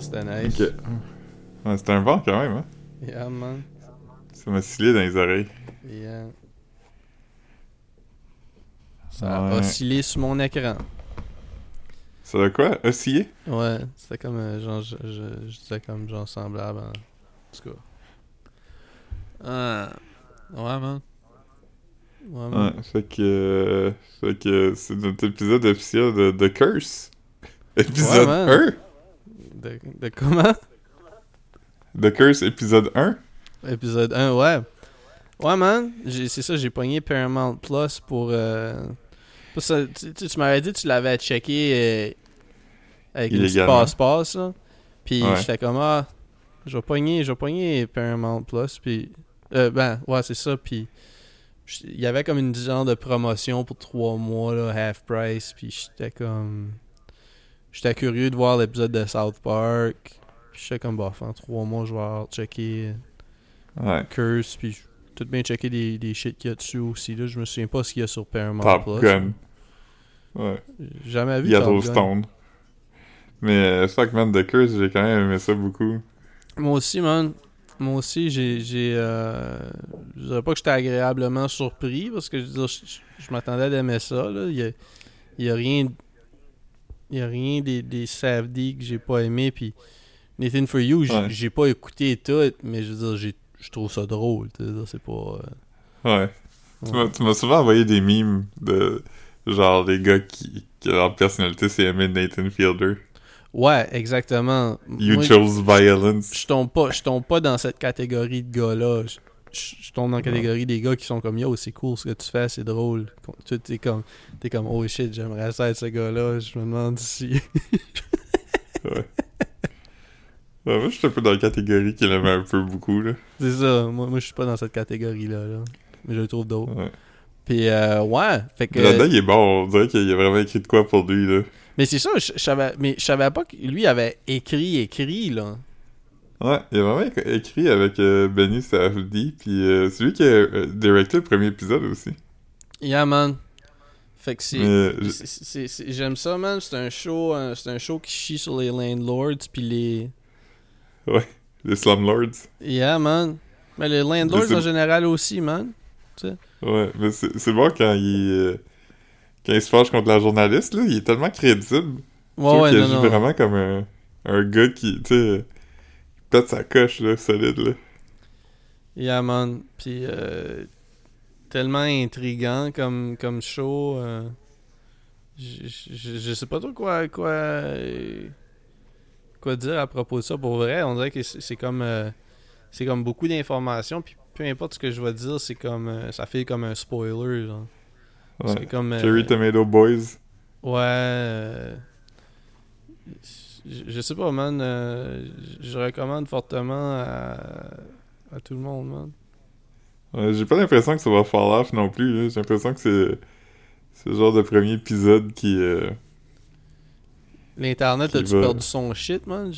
Ça, c'était nice. Ouais, c'était un vent quand même, hein. Yeah, man. Ça m'a scellé dans les oreilles. Yeah. Ça a Ouais. oscillé sur mon écran. Ça va quoi? Osciller? Ouais, c'était comme euh, genre, je, je, je disais comme genre semblable en, en tout cas. Ah, ouais, man. Ouais, man. Ouais, fait que. euh, fait que c'est notre épisode officiel de The Curse. Épisode man. 1? De, de comment? The Curse, épisode 1? Épisode 1, ouais. Ouais, man. C'est ça, j'ai pogné Paramount Plus pour. Euh, pour ça, tu, tu- tu m'avais dit que tu l'avais checké euh, avec Illégalement. passe-passe, là. Puis Ouais. j'étais comme, ah, je vais pogner, je vais pogner Paramount Plus. Puis. Euh, ben, ouais, c'est ça. Puis. Il y avait comme une genre de promotion pour trois mois, là, half price. Puis j'étais comme. J'étais curieux de voir l'épisode de South Park. Puis j'étais comme, bah, en trois mois, je vais avoir checké. Ouais. Curse, puis j'ai tout bien checké des, des shit qu'il y a dessus aussi. Là. Je me souviens pas ce qu'il y a sur Paramount Top Plus. Gun. Ouais. J'ai Jamais vu Top Gun. Yellowstone. Mais euh, fuck man, The Curse, j'ai quand même aimé ça beaucoup. Moi aussi, man. Moi aussi, j'ai. j'ai euh... Je dirais pas que j'étais agréablement surpris parce que je, je, je- je m'attendais d'aimer ça. Là. Il, y a, il y a rien. Il y a rien des, des Savdy que j'ai pas aimé. Puis Nathan For You, j'ai Ouais. pas écouté tout, mais je veux dire, je trouve ça drôle. C'est pas. euh, Ouais. Tu ouais. m'as- Tu m'as souvent envoyé des memes de genre les gars qui, qui leur personnalité c'est aimer Nathan Fielder. Ouais, exactement. You Moi, chose violence. je tombe pas je tombe pas dans cette catégorie de gars là je, tombe dans la catégorie des gars qui sont comme yo c'est cool ce que tu fais c'est drôle tu t'es comme t'es comme oh shit j'aimerais ça être ce gars là je me demande si Ouais. Ouais, moi, je suis un peu dans la catégorie qui l'aimait un peu beaucoup, là. c'est ça moi, moi je suis pas dans cette catégorie là, là. mais je le trouve Ouais. puis euh, ouais fait que Là-dedans, il est bon. On dirait qu'il a vraiment écrit de quoi pour lui, là. mais c'est ça je, je savais mais je savais pas que lui avait écrit écrit là Ouais, il a vraiment éc- écrit avec euh, Benny Safdie, puis euh, c'est lui qui a euh, directé le premier épisode aussi. yeah man fait que c'est J'aime ça, man. C'est un show, euh, c'est un show qui chie sur les landlords puis les. les Slumlords. Yeah, man. Mais les landlords Mais en général aussi, man. Ouais, mais c'est bon quand il quand il se fâche contre la journaliste, là, il est tellement crédible. Ouais, ouais, qu'il non, agit non. vraiment comme un, un gars qui, tu sais, pète sa coche, là, solide, là. Yeah, man. Puis euh, tellement intriguant comme, comme show. euh, je- sais pas trop quoi, quoi, quoi dire à propos de ça. Pour vrai, on dirait que c'est comme, euh, c'est comme beaucoup d'informations. Puis peu importe ce que je vais dire, c'est comme, euh, ça fait comme un spoiler. Genre. Ouais. C'est comme. Cherry Tomato Boys. Ouais. Je, je sais pas, man. euh, je recommande fortement à, à tout le monde, man. Ouais, J'ai pas l'impression que ça va fall off non plus. J'ai l'impression que c'est c'est le genre de premier épisode qui... euh, L'Internet, as-tu va- perdu son shit, man?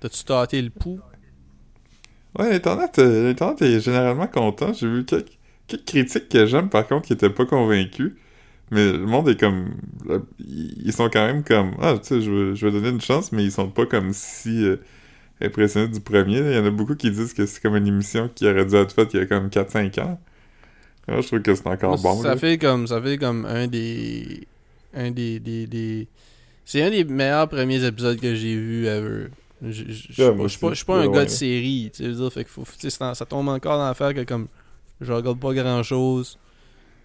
T'as-tu tâté le pouls? Ouais, l'Internet, euh, l'Internet est généralement content. J'ai vu quelques, quelques critiques que j'aime, par contre, qui étaient pas convaincus. Mais le monde est comme... Ils sont quand même comme... Ah, tu sais, je vais, je vais donner une chance, mais ils sont pas comme si euh, impressionnés du premier. Il y en a beaucoup qui disent que c'est comme une émission qui aurait dû être faite il y a comme 4-5 ans. Moi, je trouve que c'est encore bon, ça là. fait comme ça fait comme un des un des, des, des- c'est un des meilleurs premiers épisodes que j'ai vu ever. Je suis pas- moi je suis pas, un ouais, gars de série, tu veux dire, fait que faut, ça tombe encore dans l'affaire que comme je regarde pas grand chose.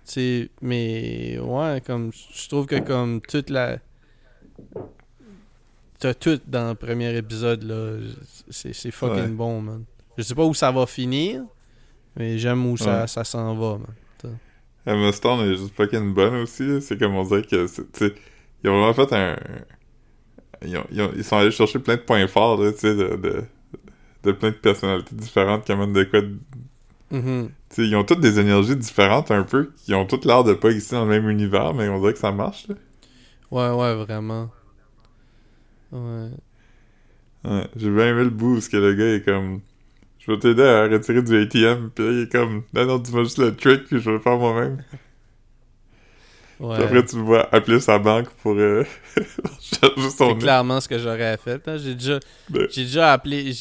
Tu sais, mais ouais, comme je trouve que comme toute la t'as tout dans le premier épisode là, c'est fucking Ouais. bon, man. Je sais pas où ça va finir, mais j'aime où ça, Ouais. ça s'en va, man. Emma Stone est juste fucking bonne aussi. C'est comme on dirait que, ils ont vraiment fait un... Ils, ont- ils ont- ils sont allés chercher plein de points forts, là, tu sais, de, de, de plein de personnalités différentes qui amènent de quoi... de- Mhm. Tu sais, ils ont toutes des énergies différentes un peu, qui ont toutes l'air de pas exister dans le même univers, mais on dirait que ça marche, là. Ouais, ouais, vraiment. Ouais. Ouais, j'ai bien aimé le bout, parce que le gars est comme... Je vais t'aider à retirer du ATM, puis là, il est comme... Non, non, dis-moi juste le trick, puis je vais le faire moi-même. Ouais. Puis après, tu vois appeler sa banque pour euh, changer son C'est clairement ce que j'aurais fait. hein. J'ai déjà, Ben- j'ai déjà appelé.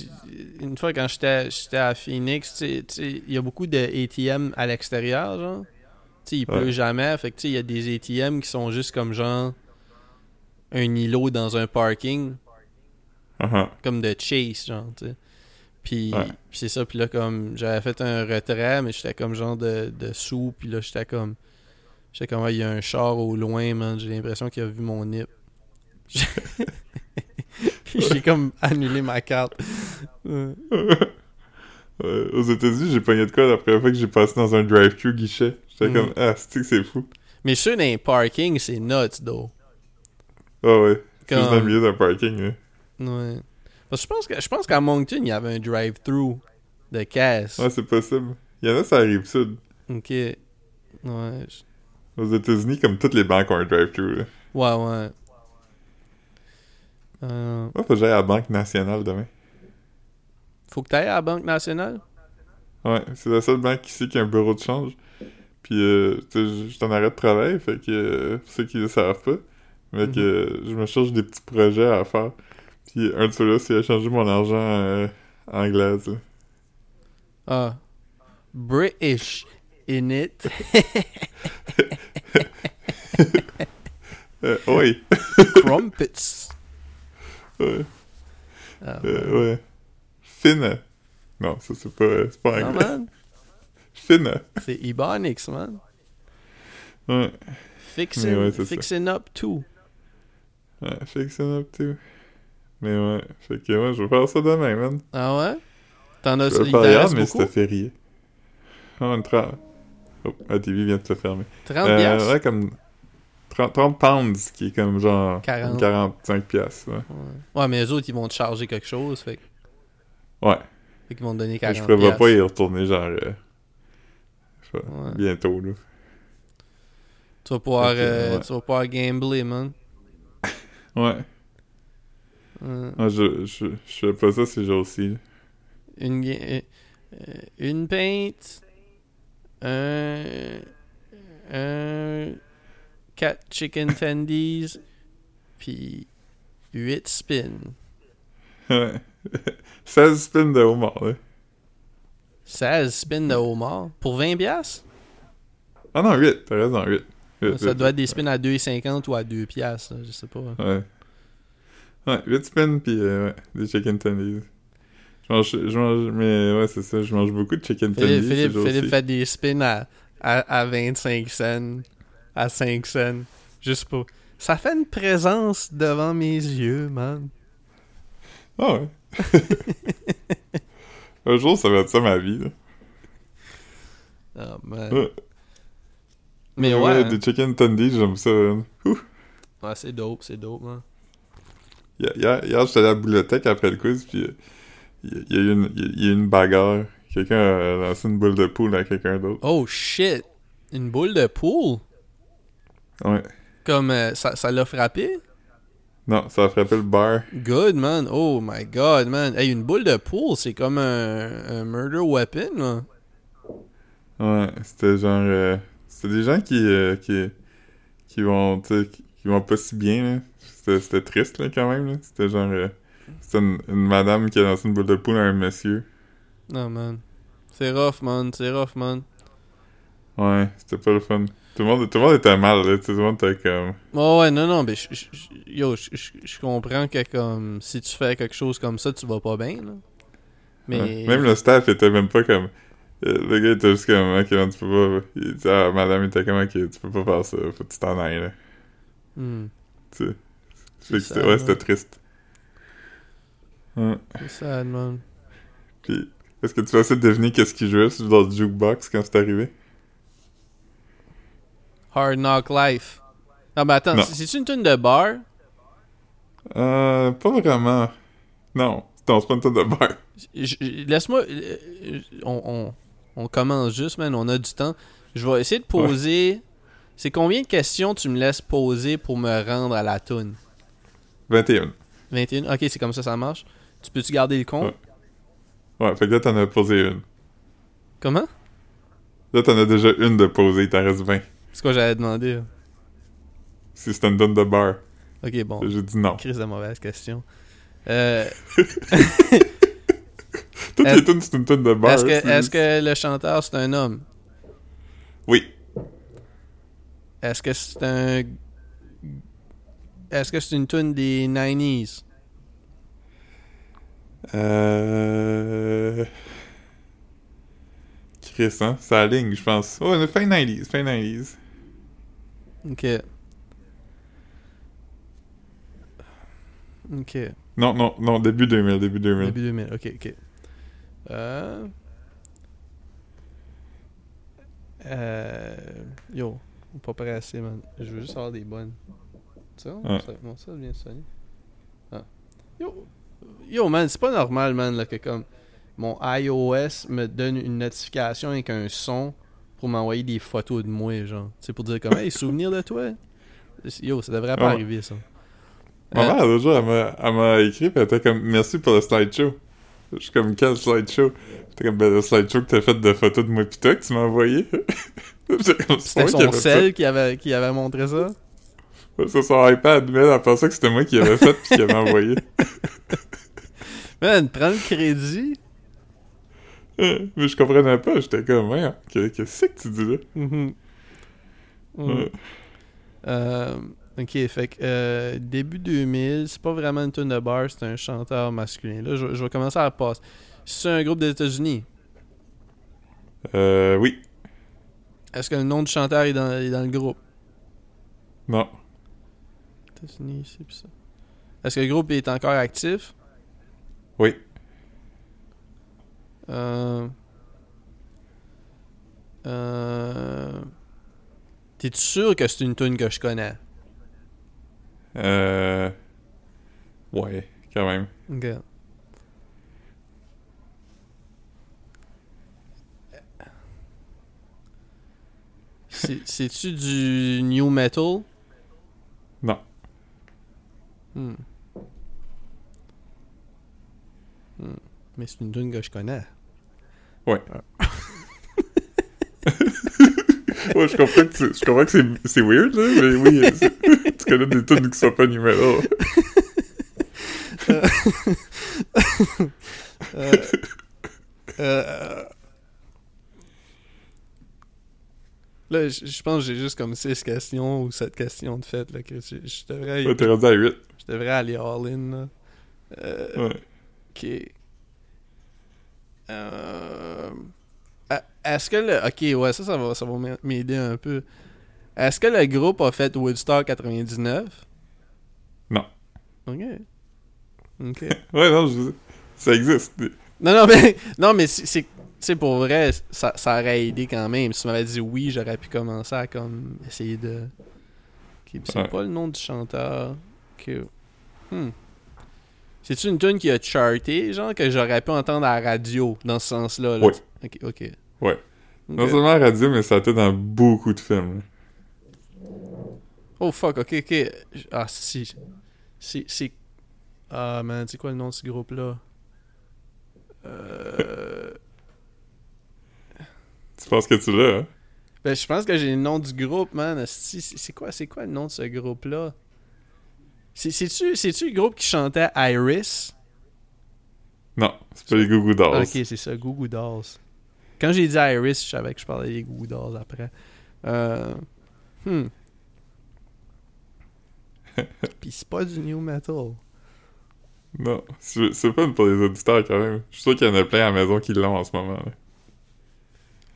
Une fois quand j'étais j'étais à Phoenix, il y a beaucoup de ATM à l'extérieur, genre. Il pleut Ouais. jamais. Fait que il y a des ATM qui sont juste comme genre un îlot dans un parking, Uh-huh. comme de Chase, genre, Ouais. puis c'est ça, puis là, comme, j'avais fait un retrait, mais j'étais comme genre de, de sous, puis là, j'étais comme, j'étais comme, il y a un char au loin, man, j'ai l'impression qu'il a vu mon nip. J'ai comme annulé ma carte. Euh, aux États-Unis, j'ai pogné de quoi la première fois que j'ai passé dans un drive-thru guichet. J'étais Mm. comme, ah, c'est que c'est fou. Mais ceux dans les parkings, c'est nuts, though. Ah ouais. C'est juste dans le Comme, milieu d'un parking, hein. ouais. Parce que je pense que je pense qu'à Moncton, il y avait un drive-thru de caisse. Ouais, c'est possible. Il y en a, ça arrive sud. Ok. Ouais. je- Aux États-Unis, comme toutes les banques ont un drive-thru. Ouais, ouais. Euh, Moi, faut que j'aille à la Banque nationale demain. faut que tu ailles à la Banque nationale? Ouais, c'est la seule banque ici qui a un bureau de change. Puis, euh, tu sais, je je suis en arrêt de travail, fait que, euh, pour ceux qui le savent pas, mais que euh, je me cherche des petits projets à faire. Puis, un de ceux-là, c'est échanger mon argent euh, glace. là. Ah. British in it. Euh, oui, Crumpets. ouais, Ah, euh, ouais. Fine. Non, ça, c'est pas, euh, c'est pas non, anglais. man. Fine. C'est Ebonics, man. Ouais, Fixing, Mais ouais, fixing up too. ouais, fixing up too. Mais ouais, fait que, ouais, je vais faire ça demain, man. Ah ouais? T'en as Je vais faire hier, mais c'était férié. Ah, une tra- Oh, la TV vient de se fermer. 30 Euh, piastres? ouais, comme 30, 30 pounds, qui est comme genre 40. 45 piastres. Ouais. Ouais. ouais, mais eux autres, ils vont te charger quelque chose, fait, ouais. fait qu'ils vont te donner Je 40 prévois piastres. pas y retourner genre euh, je sais pas, Ouais. bientôt là. Tu vas pouvoir, euh, tu vas pouvoir gambler, man. Ouais. Moi, je, je, je fais pas ça ces jours-ci. une, une pinte, un, un, 4 chicken tendies, puis 8 spins. Ouais. 16 spins de homard, là. 16 spins de homard? Pour 20 piastres? Ah non, 8, t'as raison, 8. Huit, Ça huit, doit être huit. des spins à 2,50 ou à 2 piastres, je sais pas. Ouais. Ouais, 8 spins pis euh, ouais, des chicken tendies. Je mange, je mange, mais ouais, c'est ça, je mange beaucoup de chicken Philippe, tendies Philippe. Philippe fait des spins à, à, à 25 cents, à 5 cents, juste pour... Ça fait une présence devant mes yeux, man. Ah ouais. Un jour, ça va être ça ma vie, là. Oh, man. Ouais. Mais ouais, hein. des chicken tendies, j'aime ça. hein. Ouh. Ouais, c'est dope, c'est dope, man. Hier, hier, j'étais allé à la bibliothèque après le quiz, puis euh, il y, a eu une, il y a- une bagarre. Quelqu'un a lancé une boule de poule à quelqu'un d'autre. Oh, shit! Une boule de poule? Ouais. Comme, euh, ça ça l'a frappé? Non, ça a frappé le bar. Good, man. Oh my god, man. Hey, une boule de poule, c'est comme un, un murder weapon, là. Ouais, c'était genre... euh, c'était des gens qui, euh, qui, qui vont, qui, vont pas si bien, là. C'était c'était triste, là, quand même, là. C'était genre... c'était une, une madame qui a lancé une boule de poule à un monsieur. Non, man. C'est rough, man. C'est rough, man. Ouais, c'était pas le fun. Tout le monde, tout le monde était mal, là. Tout le monde était comme... Oh, ouais, non, non, mais je- je- je- yo, je comprends que, comme, si tu fais quelque chose comme ça, tu vas pas bien, là. Mais. Ouais. Même le staff était même pas comme. euh, Le gars était juste comme, ok, man, tu peux pas. Il dit, ah, madame était comme, ok, tu peux pas faire ça, faut que tu t'en ailles, là. Hmm, Tu sais. C'est ouais, c'était triste. Ouais. c'est sad, man. Puis, est-ce que tu vas essayer de deviner qu'est-ce qu'il jouait dans le jukebox quand c'est arrivé? Hard Knock Life. Non, mais attends, c'est-tu une tune de bar? Euh, pas vraiment. Non, non, c'est pas une tonne de bar. Laisse-moi. euh, euh, On, on, on commence juste, man. On a du temps. Je vais essayer de poser. C'est combien de questions tu me laisses poser pour me rendre à la tune 21. 21 Ok, c'est comme ça ça marche. Tu peux-tu garder le compte? Ouais. Ouais, fait que là, t'en as posé une. Comment? Là, t'en as déjà une de posée, il t'en reste 20. C'est quoi j'allais demander là? si c'est une tune de bar. Ok, bon. J'ai dit non. Crise de mauvaise question. Euh, Toutes les tunes, c'est une tune de bar. est-ce, que, que le chanteur c'est un homme? Oui. Est-ce que c'est un. Est-ce que c'est une tune des 90s? Euh... Chris, hein? Ça aligne, je pense. Oh, le fin 90s, fin 90s. Ok. Ok. Non, non, non, début 2000, début 2000. Début 2000, ok, ok. Euh... Euh... Yo, pas pressé, man. Je veux juste avoir des bonnes. Ça, Ouais. ça, bon, ça vient sonner. Ah. Yo, yo, man, c'est pas normal, man, là, que comme mon iOS me donne une notification avec un son pour m'envoyer des photos de moi, genre. C'est pour dire comme, hey, souvenir de toi. Yo, ça devrait pas Ouais. arriver, ça. Ma mère, l'autre jour, elle m'a- écrit, pis elle était comme, merci pour le slideshow. Je suis comme, quel slideshow? J'étais comme, ben, le slideshow que t'as fait de photos de moi pis toi que tu m'as envoyé. J'étais comme, c'est C'était son avait sel qui avait, qui avait montré ça? Ça. Sur son iPad, mais elle pensait que c'était moi qui avait fait pis qui avait envoyé. Man, prends le crédit. Mais je comprenais pas, j'étais comme, ouais, qu'est-ce que tu dis là? Mhm. Ouais. Euh, ok, fait que euh, début 2000, c'est pas vraiment une tune de bar, c'est un chanteur masculin. Là, je, je vais commencer à passer. C'est un groupe des États-Unis? Euh, oui. Est-ce que le nom du chanteur est dans, est dans le groupe? Non. États-Unis, c'est plus ça. Est-ce que le groupe est encore actif? Oui. Euh. Euh. T'es-tu sûr que c'est une tune que je connais? Euh... Ouais, quand même. Ok. C'est- C'est-tu du new metal? Non. Hmm. Hmm. Mais c'est une tune que je connais. Ouais, je comprends que, tu- je comprends que c'est, weird, là, mais oui, c'est- tu connais des tunes qui sont pas numéro. Euh, euh, Là, je je pense que j'ai juste comme 6 questions ou 7 questions de fait. Là, que je, je devrais, Ouais, t'es rendu à 8. Je devrais aller all-in. Euh, Ouais. Ok. Euh, Est-ce que le. Ok, ouais, ça, ça va, ça va m'a- m'aider un peu. Est-ce que le groupe a fait Woodstock 99 Non. Ok. Ok. Ouais, non, je ça existe. non, non, mais. Non, mais c'est. Tu pour vrai, ça, ça aurait aidé quand même. Si tu m'avais dit oui, j'aurais pu commencer à comme essayer de. Ok, puis c'est Ouais. pas le nom du chanteur. Hmm. C'est-tu une tune qui a charté, genre, que j'aurais pu entendre à la radio, dans ce sens-là? Là, Ouais. Ok, ok. Ouais. Non seulement à la radio, mais ça a été dans beaucoup de films. Oh fuck, ok, ok. Ah, si. C'est. c'est- Ah, man, c'est quoi le nom de ce groupe-là? Euh. Tu penses que tu l'as, hein? Ben, je pense que j'ai le nom du groupe, man. C'est quoi, c'est quoi le nom de ce groupe-là? C'est- C'est-tu le groupe qui chantait Iris? Non, c'est pas les Goo Goo Dolls. Ok, c'est ça, Goo Goo Dolls. Quand j'ai dit Iris, je savais que je parlais des Goo Goo Dolls après. Euh... Hmm. Pis c'est pas du new metal. Non, c'est pas pour les auditeurs quand même. Je suis sûr qu'il y en a plein à la maison qui l'ont en ce moment. là.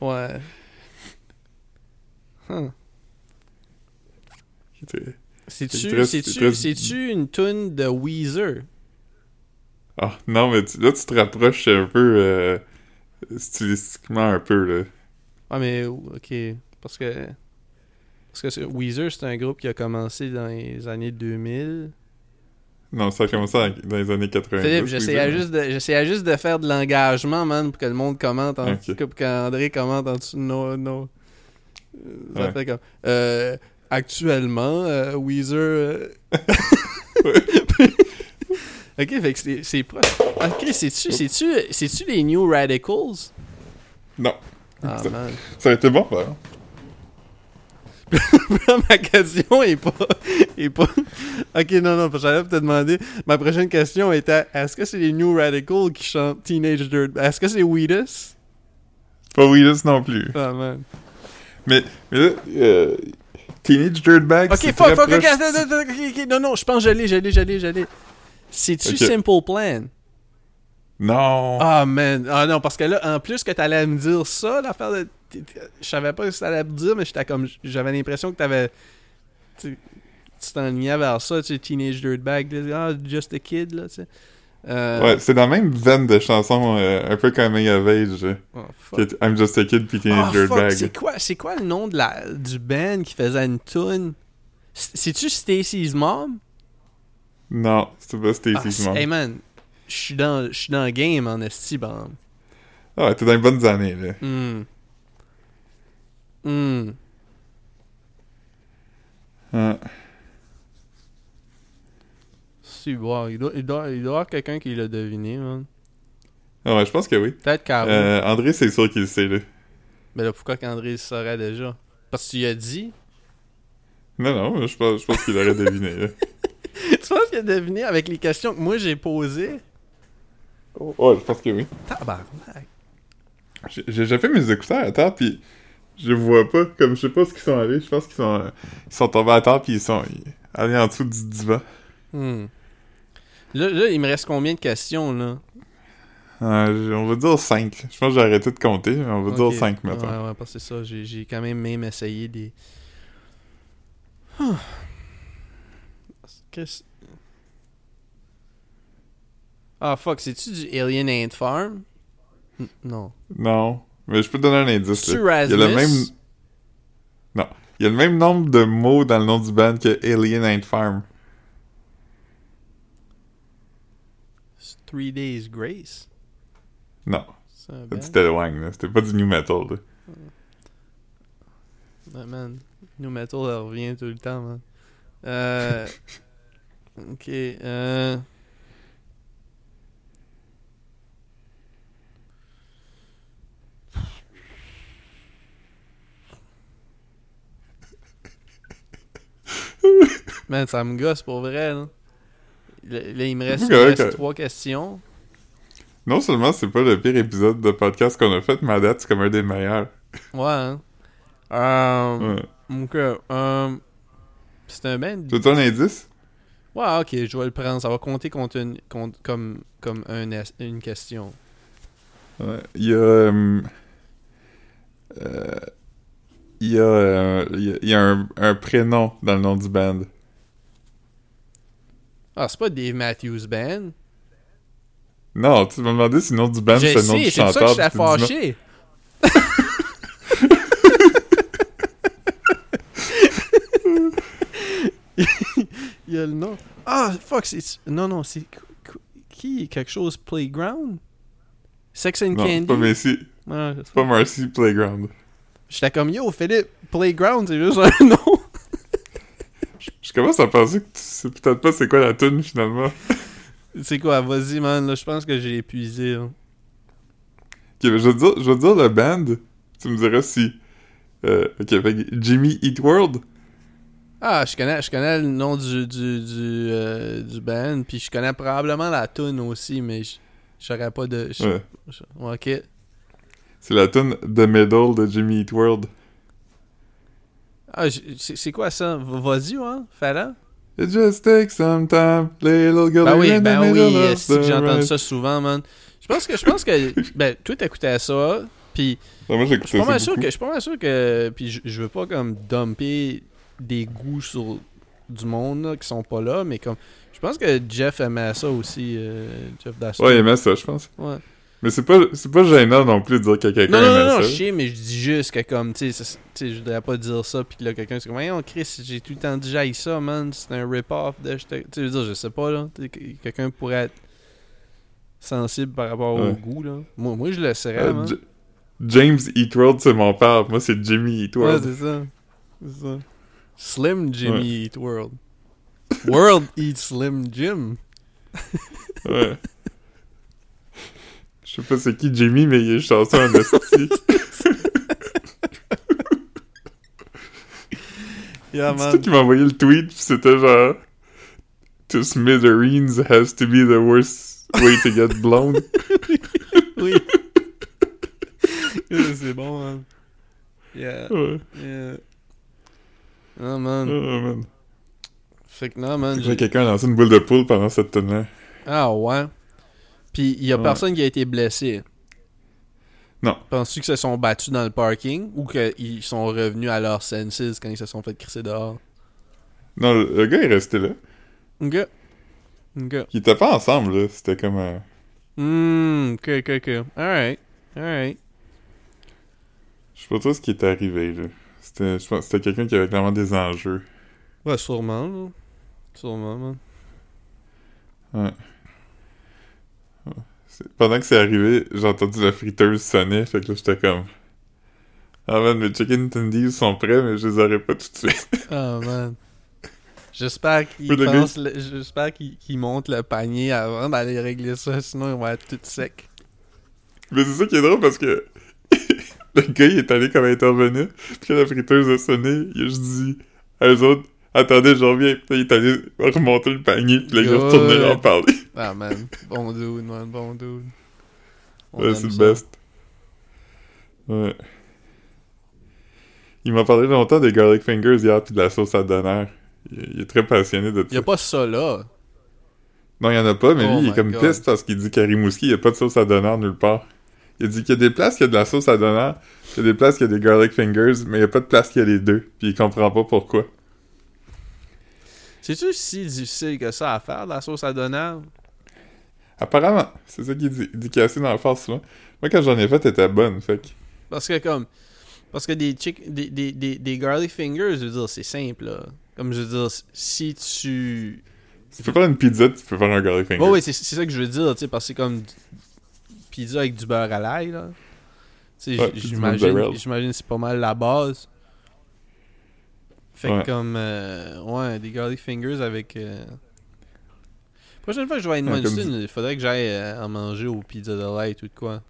Ouais. Huh. C'est- C'est-tu une tune de Weezer? Ah, non, mais tu- là, tu te rapproches un peu euh, stylistiquement un peu, là. Ah, mais ok. Parce que. Parce que Weezer, c'est un groupe qui a commencé dans les années 2000. Non, ça a commencé dans les années 90. Philippe, j'essayais juste, de, juste de faire de l'engagement, man, pour que le monde commente en Ok. dessous, pour qu'André commente en dessous de nos. nos- Euh, Ça Ouais. fait comme. Euh, actuellement, euh, Weezer. euh, ok, fait que c'est, c'est proche. Ok, c'est-tu, c'est-tu, c'est-tu les New Radicals? Non, Ah, Ça- man. ça a été bon, par ma question est pas, est pas... Ok, non, non, j'allais te demander... Ma prochaine question était, est-ce que c'est les New Radicals qui chantent Teenage Dirt... Est-ce que c'est Weedus? Pas Weedus non plus. Ah, man. Mais, mais là, euh, Teenage Dirtbag, Ok, c'est fuck, très fuck, ok, proche- attends, attends, attends, ok, ok, non, non, je pense que je l'ai, je l'ai, je l'ai, je l'ai. C'est-tu Ok. Simple Plan? Non. Ah, man. Ah, non, parce que là, en plus que t'allais me dire ça, l'affaire de. t- t- Je savais pas ce que t'allais me dire, mais j'étais comme. J'avais l'impression que t'avais. Tu tu t'enlignais vers ça, tu sais, Teenage Dirtbag. là, Ah, Just a Kid, là, tu sais. Euh, Ouais, c'est dans la même veine de chansons, euh, un peu comme of Age, oh, fuck. I'm Just a Kid Ah, Dirtbag. c'est quoi, c'est quoi le nom de la, du band qui faisait une tune? C'est-tu Stacy's Mom? Non, c'était pas Ah, Stacy's c'est- Mom. hey man, je suis dans, dans le game en esti, bon. Ah ouais, t'es dans les bonnes années, là. Hmm. Ouais. Il doit, il doit, il doit y avoir quelqu'un qui l'a deviné, man. Ah ouais, je pense que oui. Peut-être Caro. Euh, André, c'est sûr qu'il le sait, là. Mais là, pourquoi qu'André le saurait déjà? Parce que tu lui as dit? Non, non, je pense, je pense qu'il aurait deviné, là. tu penses qu'il a deviné avec les questions que moi j'ai posées? Ouais, je pense que oui. Tabarnak. J'ai fait mes écouteurs à terre, puis je vois pas, comme je sais pas ce qu'ils sont allés, je pense qu'ils sont, euh, ils sont tombés à terre, puis ils sont allés en dessous du divan. Hmm. Là, là, il me reste combien de questions, là? Euh, on va dire 5. Je pense que j'ai arrêté de compter, mais on va dire 5 maintenant. Ouais, ouais, parce que c'est ça, j'ai, quand même même essayé des... Ah. Qu'est-ce... Ah, fuck, c'est-tu du Alien Ant Farm? N- non. Non, mais je peux te donner un indice. Là. Il y a le même... Non. Il y a le même nombre de mots dans le nom du band que Alien Ant Farm. Three Days Grace? Non, tu band? t'éloignes. C'était pas du new metal, là. Ouais, man. New Metal, elle revient tout le temps, man. Euh... ok, euh... Man, ça me gosse pour vrai, là. Là, il me reste, euh. trois questions. Non seulement c'est pas le pire épisode de podcast qu'on a fait, mais à date, c'est comme un des meilleurs. Ouais, hein. Euh, Ouais. Ok, euh... C'est un band... Tu veux un indice? Ouais, ok, je vais le prendre. Ça va compter contre une, contre- comme, comme un es- une question. Ouais. Il y a... euh, euh, il y a, euh, il y a, il y a un, un prénom dans le nom du band. Ah, c'est pas Dave Matthews Band. Non, tu m'as demandé si le nom du band Je c'est le nom sais, du c'est pour ça chanteur. que je non. fâché. Il y a le nom. Ah, fuck, c'est... Non, non, c'est... Qui? Quelque chose Playground? Sex and Non, c'est Candy? pas Messi. Ouais, je sais C'est pas Marcy Playground. J'étais comme, yo, Philippe, Playground, c'est juste un nom. Je commence à penser que tu sais peut-être pas c'est quoi la tune finalement. c'est quoi, vas-y, man, là, je pense que j'ai épuisé, là. Ok, mais je vais te dire, je vais te dire le band. Tu me diras si. Euh, ok, Jimmy Eat World. Ah, je connais, je connais le nom du, du, du, euh, du band, puis je connais probablement la tune aussi, mais je j'aurais pas de... Ouais. ok. C'est la tune The Middle de Jimmy Eat World. Ah, c'est quoi ça? Vas-y, hein? Fais-le. It just takes some time, little girl. Ben oui, ben oui, c'est que night. ça souvent, man? Je pense que, je pense que, ben, toi t'écoutais ça, puis Ah, moi je j'écoutais suis pas ça mal sûr que, je suis pas mal sûr que, puis je, je veux pas comme dumper des goûts sur du monde là, qui sont pas là, mais comme, je pense que Jeff aimait ça aussi, euh, Jeff Daston. Ouais, il aimait ça, je pense. Ouais. Mais c'est pas, c'est pas gênant non plus de dire que quelqu'un Non, non, non, non, je sais, mais je dis juste que comme, tu sais, je voudrais pas dire ça, puis que là, quelqu'un, c'est comme, voyons, Chris, j'ai tout le temps dit j'aille ça, man, c'est un rip-off de. Tu sais, je veux dire, je sais pas, là. Quelqu'un pourrait être sensible par rapport au Ouais. goût, là. Moi, moi je le serais, Euh, man. James Eat World, c'est mon père. Moi, c'est Jimmy Eat Ouais, c'est ça. C'est ça. Slim Jimmy Eat World. World Eat Slim Jim. Ouais. Je sais pas c'est qui Jimmy, mais il est chanceux en esti. Yeah, C'est toi qui m'a envoyé le tweet, pis c'était genre... To smithereens has to be the worst way to get blown. Oui. C'est bon, man. Yeah. ouais. Yeah. Ah, man. Oh, man. Fait que non, man. J'ai- quelqu'un a lancé une boule de poule pendant cette tonne-là. Ah, ouais. Puis, il y a Ouais. personne qui a été blessé. Non. Penses-tu qu'ils se sont battus dans le parking ou qu'ils sont revenus à leurs senses quand ils se sont fait crisser dehors? Non, le, le gars est resté là. Ok. Ok. Ils étaient pas ensemble, là. C'était comme un... Hmm, ok, ok, ok. Alright. Alright. Je sais pas trop ce qui est arrivé, là. C'était, je pense que c'était quelqu'un qui avait clairement des enjeux. Ouais, sûrement, là. Sûrement, man. Ouais. Pendant que c'est arrivé, j'ai entendu la friteuse sonner, fait que là, j'étais comme... Ah man, mes chicken tendies sont prêts, mais je les aurai pas tout de suite. Oh, man. J'espère qu'il Oui, le J'espère panier avant d'aller régler ça, sinon il va être tout sec. mais c'est ça qui est drôle, parce que... le gars, il est allé comme intervenir, puis quand la friteuse a sonné, il a juste dit à eux autres... Attendez, je reviens. Puis il est allé remonter le panier, puis là, il est retourné leur parler. Ah, man. Bon dude, man. Bon dude. Ouais, c'est le best. Ouais. Il m'a parlé longtemps des garlic fingers hier puis de la sauce à donner. Il, il est très passionné de Y ça. a pas ça là. Non, il y en a pas, mais Oh lui, il est comme God. piste parce qu'il dit qu'à Rimouski, il n'y a pas de sauce à donner nulle part. Il dit qu'il y a des places qui a de la sauce à donner, il y a des places qui a des garlic fingers, mais il n'y a pas de place qui a les deux. Puis il comprend pas pourquoi. C'est-tu si difficile que ça à faire, de la sauce à donner? Apparemment, c'est ça qu'il dit. Dit assez dans la face souvent. Moi, quand j'en ai fait, elle était bonne, fait que... Parce que comme. Parce que des, chick, des, des, des, des garlic fingers, je veux dire, c'est simple là. Comme je veux dire, si tu. Tu peux faire une pizza, tu peux faire un garlic finger. Ouais, ouais, c'est ça que je veux dire, tu sais, parce que c'est comme. Pizza avec du beurre à l'ail, là. Tu sais, Ouais, j'imagine que c'est pas mal la base. Fait Ouais. que comme. euh, ouais, des garlic fingers avec. euh, Prochaine fois que je vais à Edmundston, il faudrait que j'aille euh, en manger au Pizza de Light ou de quoi.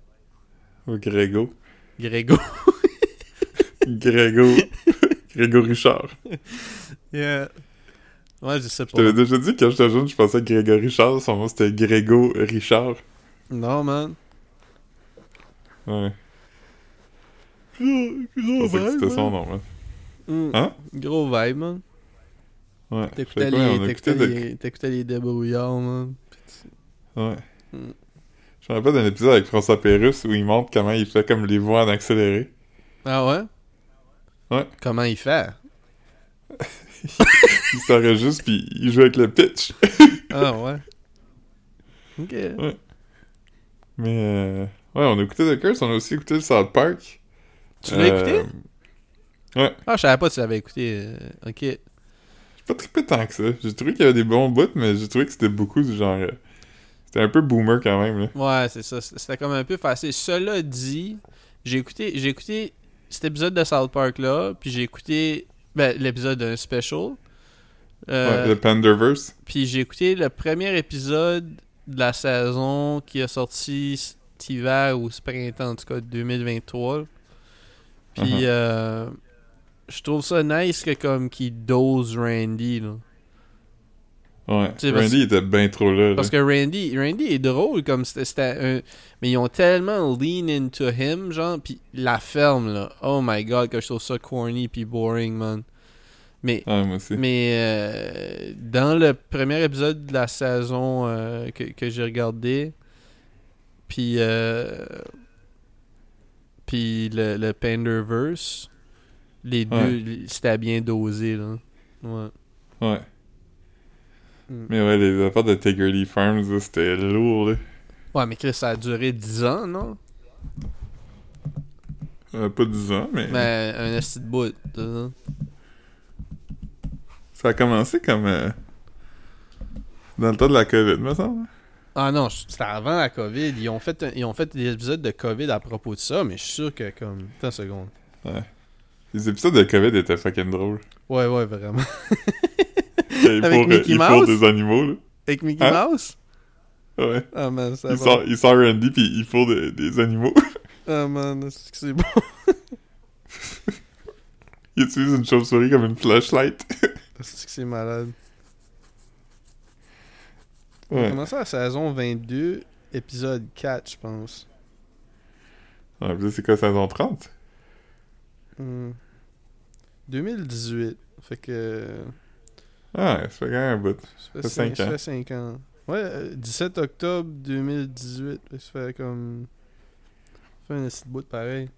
Au Grégo. Grégo. Grégo. Grégo Richard. yeah. Ouais, je sais Je t'avais pas. déjà dit que quand j'étais jeune, je pensais que Grégory Richard, son nom c'était Grégo Richard. Non, man. Ouais. C'était son nom, man. Mm. Hein? Gros vibe, man. Ouais. T'écoutais ouais, les, de- les, débrouillards, man. Ouais. Mm. Je me rappelle d'un épisode avec François Pérusse où il montre comment il fait comme les voix en accéléré. Ah ouais? Ouais. Comment il fait? Il s'enregistre puis il joue avec le pitch. Ah ouais? Ok. Mais euh... Ouais, on a écouté The Curse, on a aussi écouté le South Park. Tu l'as écouté? Ouais. Ah, je savais pas tu l'avais écouté. euh, Ok. J'ai pas trippé tant que ça. J'ai trouvé qu'il y avait des bons bouts, mais j'ai trouvé que c'était beaucoup du genre... euh, C'était un peu boomer quand même, là. Ouais, c'est ça. C'était comme un peu facile. Cela dit, j'ai écouté, j'ai écouté cet épisode de South Park là, puis j'ai écouté ben, l'épisode d'un special. Euh, Ouais, le Panderverse. Puis j'ai écouté le premier épisode de la saison qui a sorti cet hiver ou ce printemps, en tout cas 2023. Puis euh, je trouve ça nice que comme qu'il dose Randy là. Ouais. Parce- Randy était bien trop là, là. Parce que Randy, Randy est drôle comme c'était un mais ils ont tellement lean into him genre puis la ferme là. Oh my god que je trouve ça corny puis boring man. Mais Ouais, moi aussi. Mais euh, dans le premier épisode de la saison euh, que, que j'ai regardé, puis euh, puis le, le Panderverse, les deux, Ouais. c'était bien dosé là. Ouais. Ouais. Mm. Mais ouais, les affaires de Tiggerly Farms, là, c'était lourd, là. Ouais, mais Chris, ça a duré 10 ans, non? Euh, pas 10 ans, mais... Mais un esti de bout. ça. Ça a commencé comme... euh, Dans le temps de la COVID, me semble. Ah non, c'était avant la COVID. Ils ont, fait un- ils ont fait des épisodes de COVID à propos de ça, mais je suis sûr que comme. Attends une seconde. Les épisodes de COVID étaient fucking drôles. Ouais, ouais, vraiment. Il Avec faut, Mickey des animaux, là. Avec Mickey Hein? Mouse? Ouais. Ah man, c'est Il sort, il sort Randy, puis il faut des, des animaux. Ah man, c'est que c'est bon. il utilise une chauve-souris comme une flashlight. C'est que c'est malade. On a commencé la saison 22, épisode 4, je pense. Ouais, c'est quoi, saison 30? Hmm. 2018. Fait que. Ah, ça fait quand même un bout. Ça fait fait 5 cinq ans. Ça fait 5 ans. Ouais, euh, 17 octobre 2018. Fait que Ça fait comme. Ça fait un petit bout de pareil.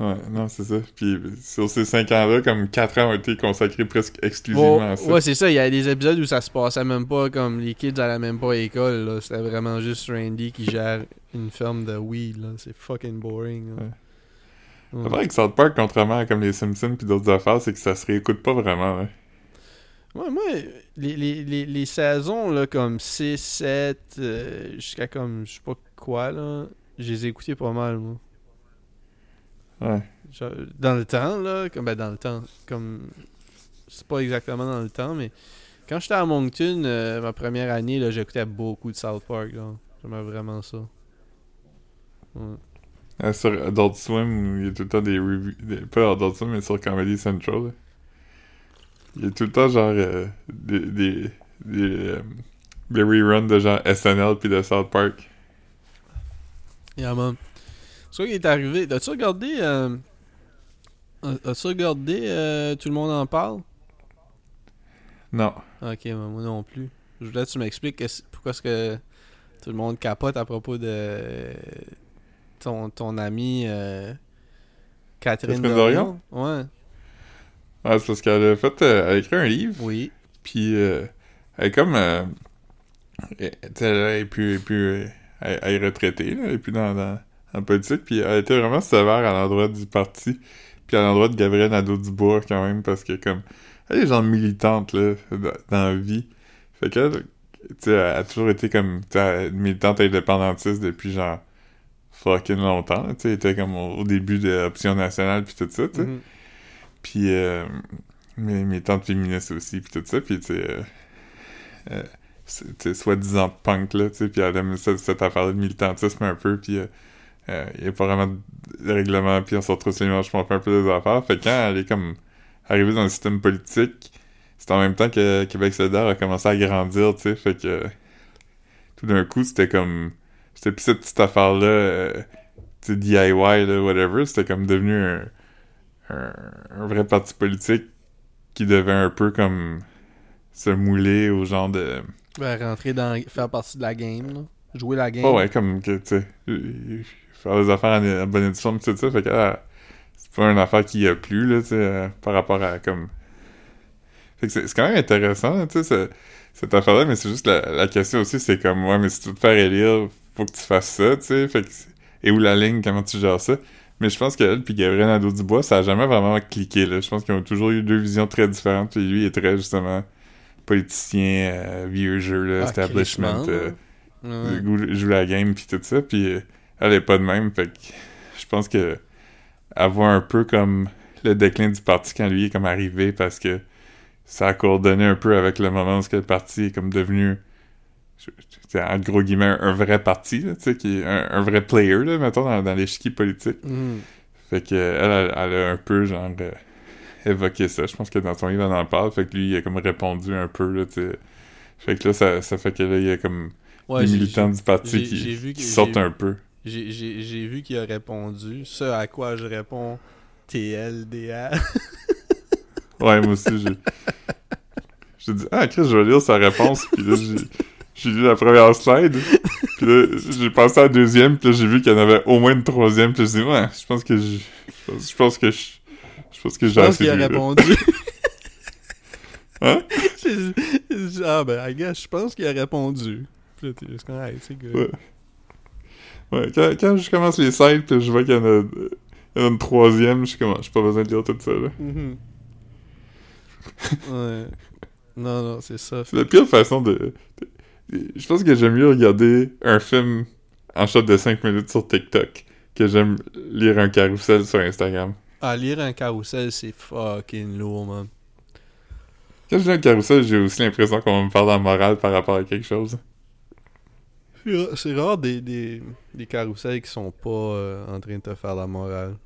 Ouais, non, c'est ça. Puis sur ces 5 ans-là, comme 4 ans ont été consacrés presque exclusivement à ça. ouais, c'est ça. Il y a des épisodes où ça se passait même pas comme les kids allaient même pas à l'école. C'était vraiment juste Randy qui gère une ferme de weed. là. C'est fucking boring. là. Ouais. Ouais. C'est vrai que South Park, contrairement à comme les Simpsons puis d'autres affaires, c'est que ça se réécoute pas vraiment. Là. Ouais, moi, les, les, les, les saisons là, comme 6, 7, euh, jusqu'à comme je sais pas quoi, là, je les ai écoutées pas mal, moi. Ouais. Genre, dans le temps, là, comme ben dans le temps, comme c'est pas exactement dans le temps, mais quand j'étais à Moncton, euh, ma première année, là, j'écoutais beaucoup de South Park, là. J'aimais vraiment ça. Ouais. Euh, sur Adult Swim, il y a tout le temps des reviews. des- pas Adult Swim, mais sur Comedy Central. là. Il y a tout le temps genre euh, des, des, des, euh, des reruns de genre SNL puis de South Park. Yeah, man. C'est quoi qui est arrivé? As-tu regardé. As-tu regardé Tout le monde en parle? Non. Ok, moi non plus. Je voulais que tu m'expliques pourquoi est-ce que tout le monde capote à propos de ton, ton ami euh, Catherine Catherine Dorion? Ouais. Ah, c'est parce qu'elle a fait. euh, elle a écrit un livre. Oui. Puis euh, elle est comme. Euh, elle, tu sais, elle est plus. Elle elle, elle est retraitée, là, elle est plus dans, dans, en politique. Puis elle était vraiment sévère à l'endroit du parti. Puis à l'endroit de Gabriel Nadeau-Dubois, quand même, parce que comme. Elle est genre militante, là, dans, dans la vie. Fait qu'elle, tu sais, elle a toujours été comme. Militante indépendantiste depuis genre. Fucking longtemps, tu sais. Elle était comme au, au début de l'option nationale, puis tout ça, tu sais. Mhm. Puis euh, mes, mes tantes féministes aussi, puis tout ça, puis tu sais, euh, euh, soi-disant punk, là, tu sais, puis elle aime cette, cette affaire de militantisme un peu, puis il euh, n'y a pas vraiment de règlement, puis on se retrouve sur les manches, je m'en fais un peu des affaires. Fait que quand elle est comme arrivée dans le système politique, c'est en même temps que Québec solidaire a commencé à grandir, tu sais, fait que tout d'un coup, c'était comme... C'était plus cette petite affaire-là, euh, DIY, là, whatever, c'était comme devenu un un, un vrai parti politique qui devait un peu comme se mouler au genre de Ben, rentrer dans. faire partie de la game, là. Jouer la game. oh ouais comme que tu sais euh, faire des affaires en, en bonne édition pis tout ça fait que ah, c'est pas une affaire qui a plu là tu sais euh, par rapport à comme fait que c'est quand même intéressant tu sais ce- cette affaire là mais c'est juste la, la question aussi c'est comme ouais mais si tu veux te faire élire faut que tu fasses ça tu sais fait que c'est- et où la ligne comment tu gères ça mais je pense qu'elle puis Gabriel Nadeau-Dubois ça a jamais vraiment cliqué là je pense qu'ils ont toujours eu deux visions très différentes puis lui il est très justement politicien euh, vieux jeu là, Ah, establishment euh. Ouais. jouer la game puis tout ça puis euh, elle est pas de même fait que je pense que elle voit un peu comme le déclin du parti quand lui est comme arrivé parce que ça a coordonné un peu avec le moment où le parti est comme devenu je- je- c'est en gros guillemets un vrai parti tu sais qui est un, un vrai player là mettons dans, dans l'échiquier politique Mhm. fait que elle, elle, a un peu genre euh, évoqué ça. Je pense que dans son livre, elle en parle. Fait que lui, il a comme répondu un peu, là, tu sais. Fait que là, ça, ça fait que là, il y a comme Ouais, des militants du parti qui, sortent un peu. J'ai vu qu'il a répondu. Ce à quoi je réponds? TLDA. Ouais, moi aussi, j'ai... J'ai dit, ah, Chris, je vais lire sa réponse. Puis là, j'ai... J'ai lu la première slide, puis là, j'ai passé à la deuxième, puis là, j'ai vu qu'il y en avait au moins une troisième, puis je dis, ouais, je pense que je... Je pense- que je... Je pense que Je j'ai pense assez qu'il a répondu. Hein? Ah ben, I guess, je pense qu'il a répondu. Puis là, t'es juste comme, Hey, c'est good. Ouais. Ouais, quand, quand je commence les sites, puis je vois qu'il y en a, il y en a une troisième, je suis comme, ah, j'ai pas besoin de lire tout ça, là. Mhm. ouais. Non, non, c'est ça. C'est la pire façon de... de- Je pense que j'aime mieux regarder un film en shot de 5 minutes sur TikTok que j'aime lire un carrousel sur Instagram. Ah, lire un carrousel, c'est fucking lourd, man. Quand je lis un carrousel, j'ai aussi l'impression qu'on me parle en morale par rapport à quelque chose. C'est ra- C'est rare des, des, des carousels qui sont pas euh, en train de te faire la morale.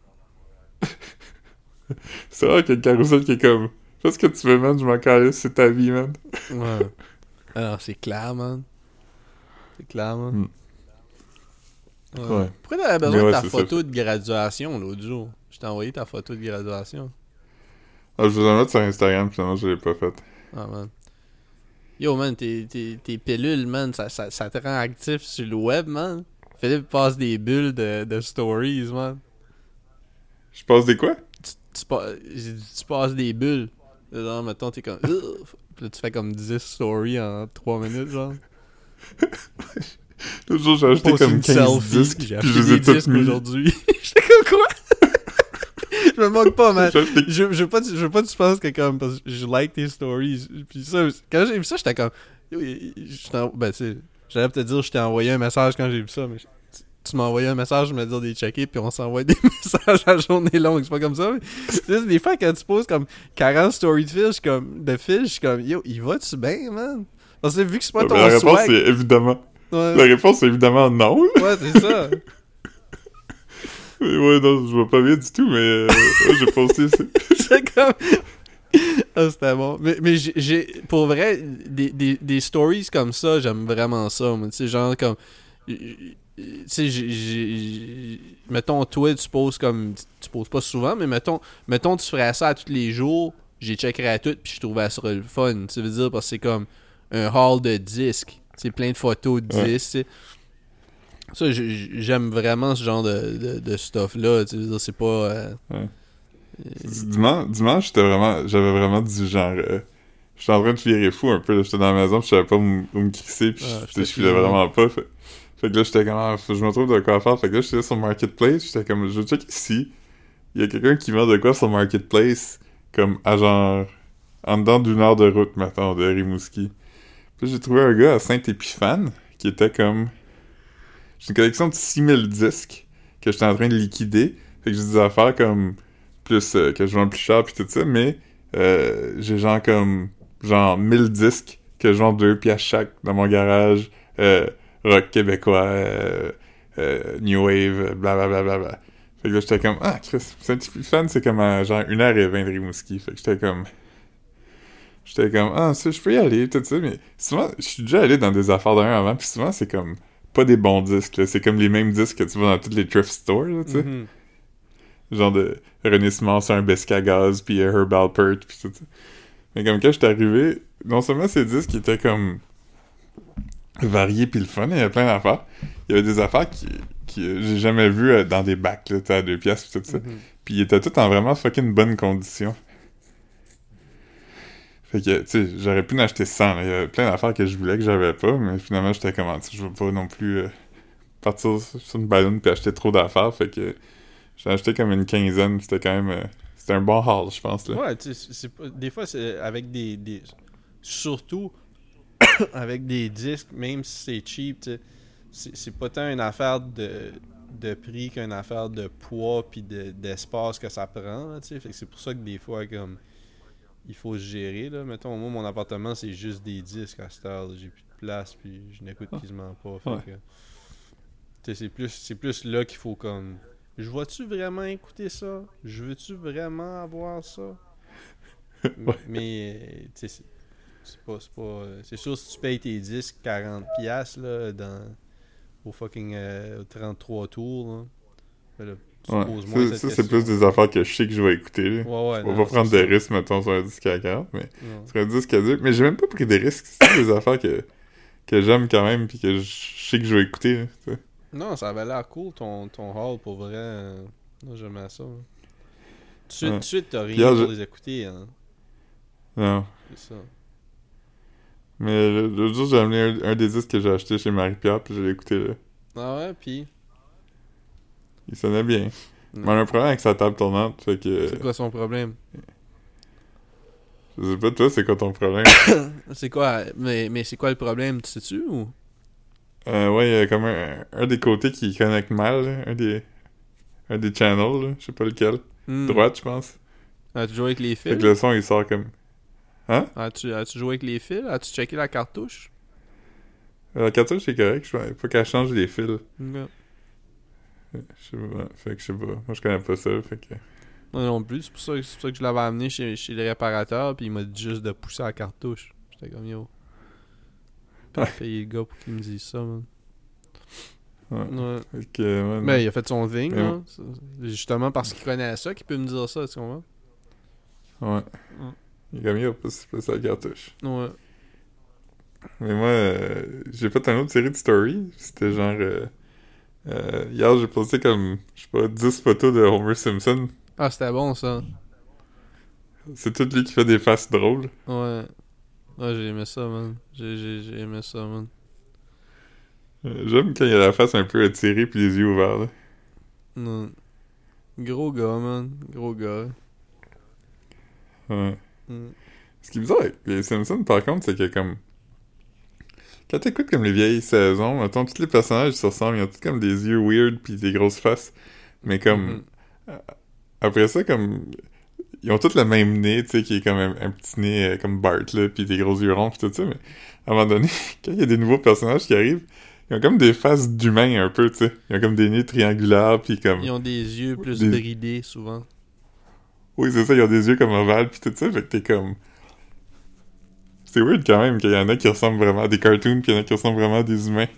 C'est vrai que le carousel qui est comme. Fais ce que tu veux, man, je m'en calisse, c'est ta vie, man. Ouais. Alors, c'est clair, man. C'est clair, man. Mm. Ouais. Ouais. Pourquoi t'avais besoin de ta photo de graduation l'autre jour? Je t'ai envoyé ta photo de graduation. Ah, je vais la mettre sur Instagram, finalement, je l'ai pas faite. Ah, man. Yo, man, tes, tes, tes pilules, man, ça, ça, ça te rend actif sur le web, man? Philippe passe des bulles de, de stories, man. Je passe des quoi? Tu, tu, tu passes des bulles. Genre, mettons, t'es comme... Ugh. Puis là, tu fais comme 10 stories en 3 minutes, genre. Jour, j'ai acheté comme une 15 selfie. disques, J'ai acheté des disques aujourd'hui. J'étais comme quoi? je me moque pas, man. Je, je veux pas, que tu- je veux pas que tu penses que comme parce que je like tes stories. Puis ça, quand j'ai vu ça, j'étais comme ben tu sais, j'allais peut-être dire je t'ai envoyé un message quand j'ai vu ça, mais tu, m'as envoyé un message, je me dire des checker puis on s'envoie des messages à journée longue, c'est pas comme ça. mais c'est des fois quand tu poses comme 40 stories de suis comme de je suis comme yo, il va-tu bien, man? Parce que vu que c'est pas ton la réponse, swag. c'est évidemment. Ouais, La réponse, c'est évidemment non. ouais c'est ça. Ouais, non, je vois pas bien du tout, mais euh, ouais, j'ai ça. J'étais comme. Ah, c'était bon. Mais, mais j'ai- j'ai. Pour vrai, des, des, des stories comme ça, j'aime vraiment ça. moi. Tu sais, genre comme. Tu sais, j'ai-. Mettons, toi, tu poses comme. Tu poses pas souvent, mais mettons, mettons tu ferais ça à tous les jours, j'ai checkerais à tout, puis je trouvais ça le fun. Tu veux dire, parce que c'est comme un hall de disques. C'est plein de photos de disques. Ça, j'ai- j'aime vraiment ce genre de, de, de stuff-là. Tu veux dire, c'est pas. euh, Ouais. Dimanche, dimanche j'étais vraiment, j'avais vraiment du genre, euh, j'étais en train de virer fou un peu, j'étais dans la maison, puis je savais pas où me crisser, puis Ah, je- filais vraiment pas, fait, fait que là, j'étais comme, ah, je me trouve de quoi faire, fait que là, j'étais sur Marketplace, j'étais comme, je check ici, il y a quelqu'un qui vend de quoi sur Marketplace, comme, à genre, en dedans d'une heure de route, maintenant, de Rimouski. Puis j'ai trouvé un gars à Saint-Épiphane, qui était comme, j'ai une collection de 6000 disques, que j'étais en train de liquider, fait que j'ai des affaires comme, plus euh, que je vends plus cher puis tout ça, mais euh, j'ai genre comme genre 1000 disques que je vends deux pièces chaque dans mon garage, euh, rock québécois, euh, euh, new wave, blablabla. Bla, bla, bla. Fait que là j'étais comme ah Chris, c'est un petit peu fan, c'est comme à genre 1h20 de Rimouski. Fait que j'étais comme j'étais comme ah ça je peux y aller tout ça, mais souvent je suis déjà allé dans des affaires d'un avant puis souvent c'est comme pas des bons disques, c'est comme les mêmes disques que tu vois dans toutes les thrift stores, là, tu sais mhm. genre de René Simon sur un à gaz, puis euh, Herb Alpert, puis tout ça. Mais comme quand j'étais arrivé, non seulement ces disques étaient comme variés puis le fun, il y avait plein d'affaires. Il y avait des affaires qui, qui euh, j'ai jamais vues euh, dans des bacs, là, à deux pièces, tout ça. Mhm. Puis ils étaient tous en vraiment fucking bonne condition. Fait que, tu sais, j'aurais pu en acheter 100, là. Il y avait plein d'affaires que je voulais que j'avais pas, mais finalement, j'étais comme, tu sais, je veux pas non plus euh, partir sur une ballon puis acheter trop d'affaires, fait que j'ai acheté comme une quinzaine, c'était quand même... euh, c'était un bon haul, je pense, là. Ouais, tu sais, des fois, c'est avec des, des- Surtout avec des disques, même si c'est cheap, c'est c'est pas tant une affaire de, de prix qu'une affaire de poids puis de- d'espace que ça prend, c'est pour ça que des fois, comme. Il faut se gérer, là. Mettons, moi, mon appartement, c'est juste des disques à cette heure. J'ai plus de place, puis je n'écoute quasiment pas. Ouais. c'est plus, c'est plus là qu'il faut comme. Je vois-tu vraiment écouter ça? Je veux-tu vraiment avoir ça? Ouais. Mais, tu sais, c'est- pas, c'est pas... euh, C'est sûr, si tu payes tes disques 40$ piastres, là, dans... Au fucking euh, 33 tours, là, ben là, Ouais. Ça, c'est plus des affaires que je sais que je vais écouter, là. Ouais, ouais, Je non, vais pas prendre des risques, mettons, sur un disque à 40, mais Non. sur un disque à 10. Mais j'ai même pas pris des risques. C'est des affaires que, que j'aime quand même, puis que je sais que je vais écouter, là. Non, ça avait l'air cool ton, ton haul pour vrai. euh, Moi, j'aimais ça. hein. Tout de suite, t'as rien pour je- les écouter. Hein. Non. C'est ça. Mais le- l'autre jour, j'ai amené un, un des disques que j'ai acheté chez Marie-Pierre, puis je l'ai écouté, là. Ah ouais, pis. Il sonnait bien. Mais on a un problème avec sa table tournante, fait que... C'est quoi son problème? Je sais pas, toi, c'est quoi ton problème? C'est quoi? Mais, mais c'est quoi le problème? Tu sais-tu ou? euh, ouais, il y a comme un, un des côtés qui connecte mal, là. Un des... Un des channels. Je sais pas lequel. Hmm. Droite, je pense. As-tu joué avec les Fait fils? que le son, il sort comme... As-tu as joué avec les fils? As-tu checké la cartouche? La cartouche, c'est correct. Il faut qu'elle change les fils. Non. Je sais pas. Fait que je sais pas. Moi, je connais pas ça, fait que... Moi non plus. C'est pour, ça que- c'est pour ça que je l'avais amené chez, chez le réparateur. Puis il m'a dit juste de pousser la cartouche. J'étais comme yo. Pas Ouais. payer le gars pour qu'il me dise ça, man. Ouais. Ouais. Ouais, non. Mais il a fait son thing, là. C'est Justement parce qu'il connaît ça qu'il peut me dire ça, tu comprends? Ouais. Mm. Il est comme, yo, pousse, pousse la cartouche. Ouais. Mais moi, euh, j'ai fait une autre série de stories. C'était genre. euh, euh, hier, j'ai posté comme, je sais pas, 10 photos de Homer Simpson. Ah, c'était bon, ça. C'est tout lui qui fait des faces drôles. Ouais. Ouais, j'ai aimé ça, man. J'ai, aimé ça, man. J'aime quand il a la face un peu attirée puis les yeux ouverts. Là. Non. Gros gars, man. Gros gars. Ouais. Mm. Ce qui est bizarre avec les Simpsons, par contre, c'est que comme. Quand t'écoutes comme les vieilles saisons, mettons, tous les personnages se ressemblent, ils ont tous comme des yeux weird puis des grosses faces. Mais comme. Mhm. Après ça, comme. Ils ont tous le même nez, tu sais, qui est comme un, un petit nez euh, comme Bart, là, puis des gros yeux ronds, puis tout ça, mais à un moment donné, quand il y a des nouveaux personnages qui arrivent, ils ont comme des faces d'humains un peu, tu sais. Ils ont comme des nez triangulaires, puis comme... Ils ont des yeux plus Des- bridés, souvent. Oui, c'est ça, ils ont des yeux comme ovales, puis tout ça, fait que t'es comme... C'est weird quand même qu'il y en a qui ressemblent vraiment à des cartoons, puis il y en a qui ressemblent vraiment à des humains.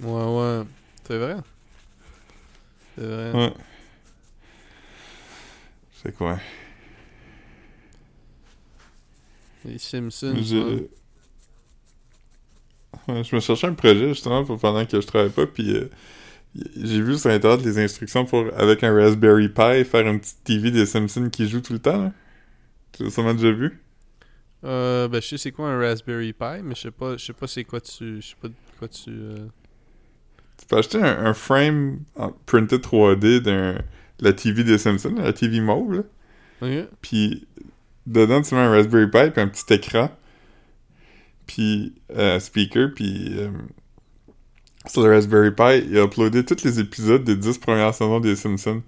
Ouais, ouais. C'est vrai. C'est vrai. Ouais. C'est quoi? Les Simpsons. Je... ouais. Ouais, je me cherchais un projet justement pour pendant que je travaillais pas, puis euh, j'ai vu sur internet les instructions pour, avec un Raspberry Pi, faire une petite TV des Simpsons qui joue tout le temps. Là. Tu l'as sûrement déjà vu? Euh, ben, je sais c'est quoi un Raspberry Pi, mais je sais pas, je sais pas c'est quoi tu. Je sais pas de quoi tu. euh, Tu peux acheter un, un frame en printed 3D d'un la TV des Simpsons, la TV mauve, là. Puis dedans, tu mets un Raspberry Pi puis un petit écran. Puis euh, speaker, puis euh, sur le Raspberry Pi, il a uploadé tous les épisodes des 10 premières saisons des Simpsons.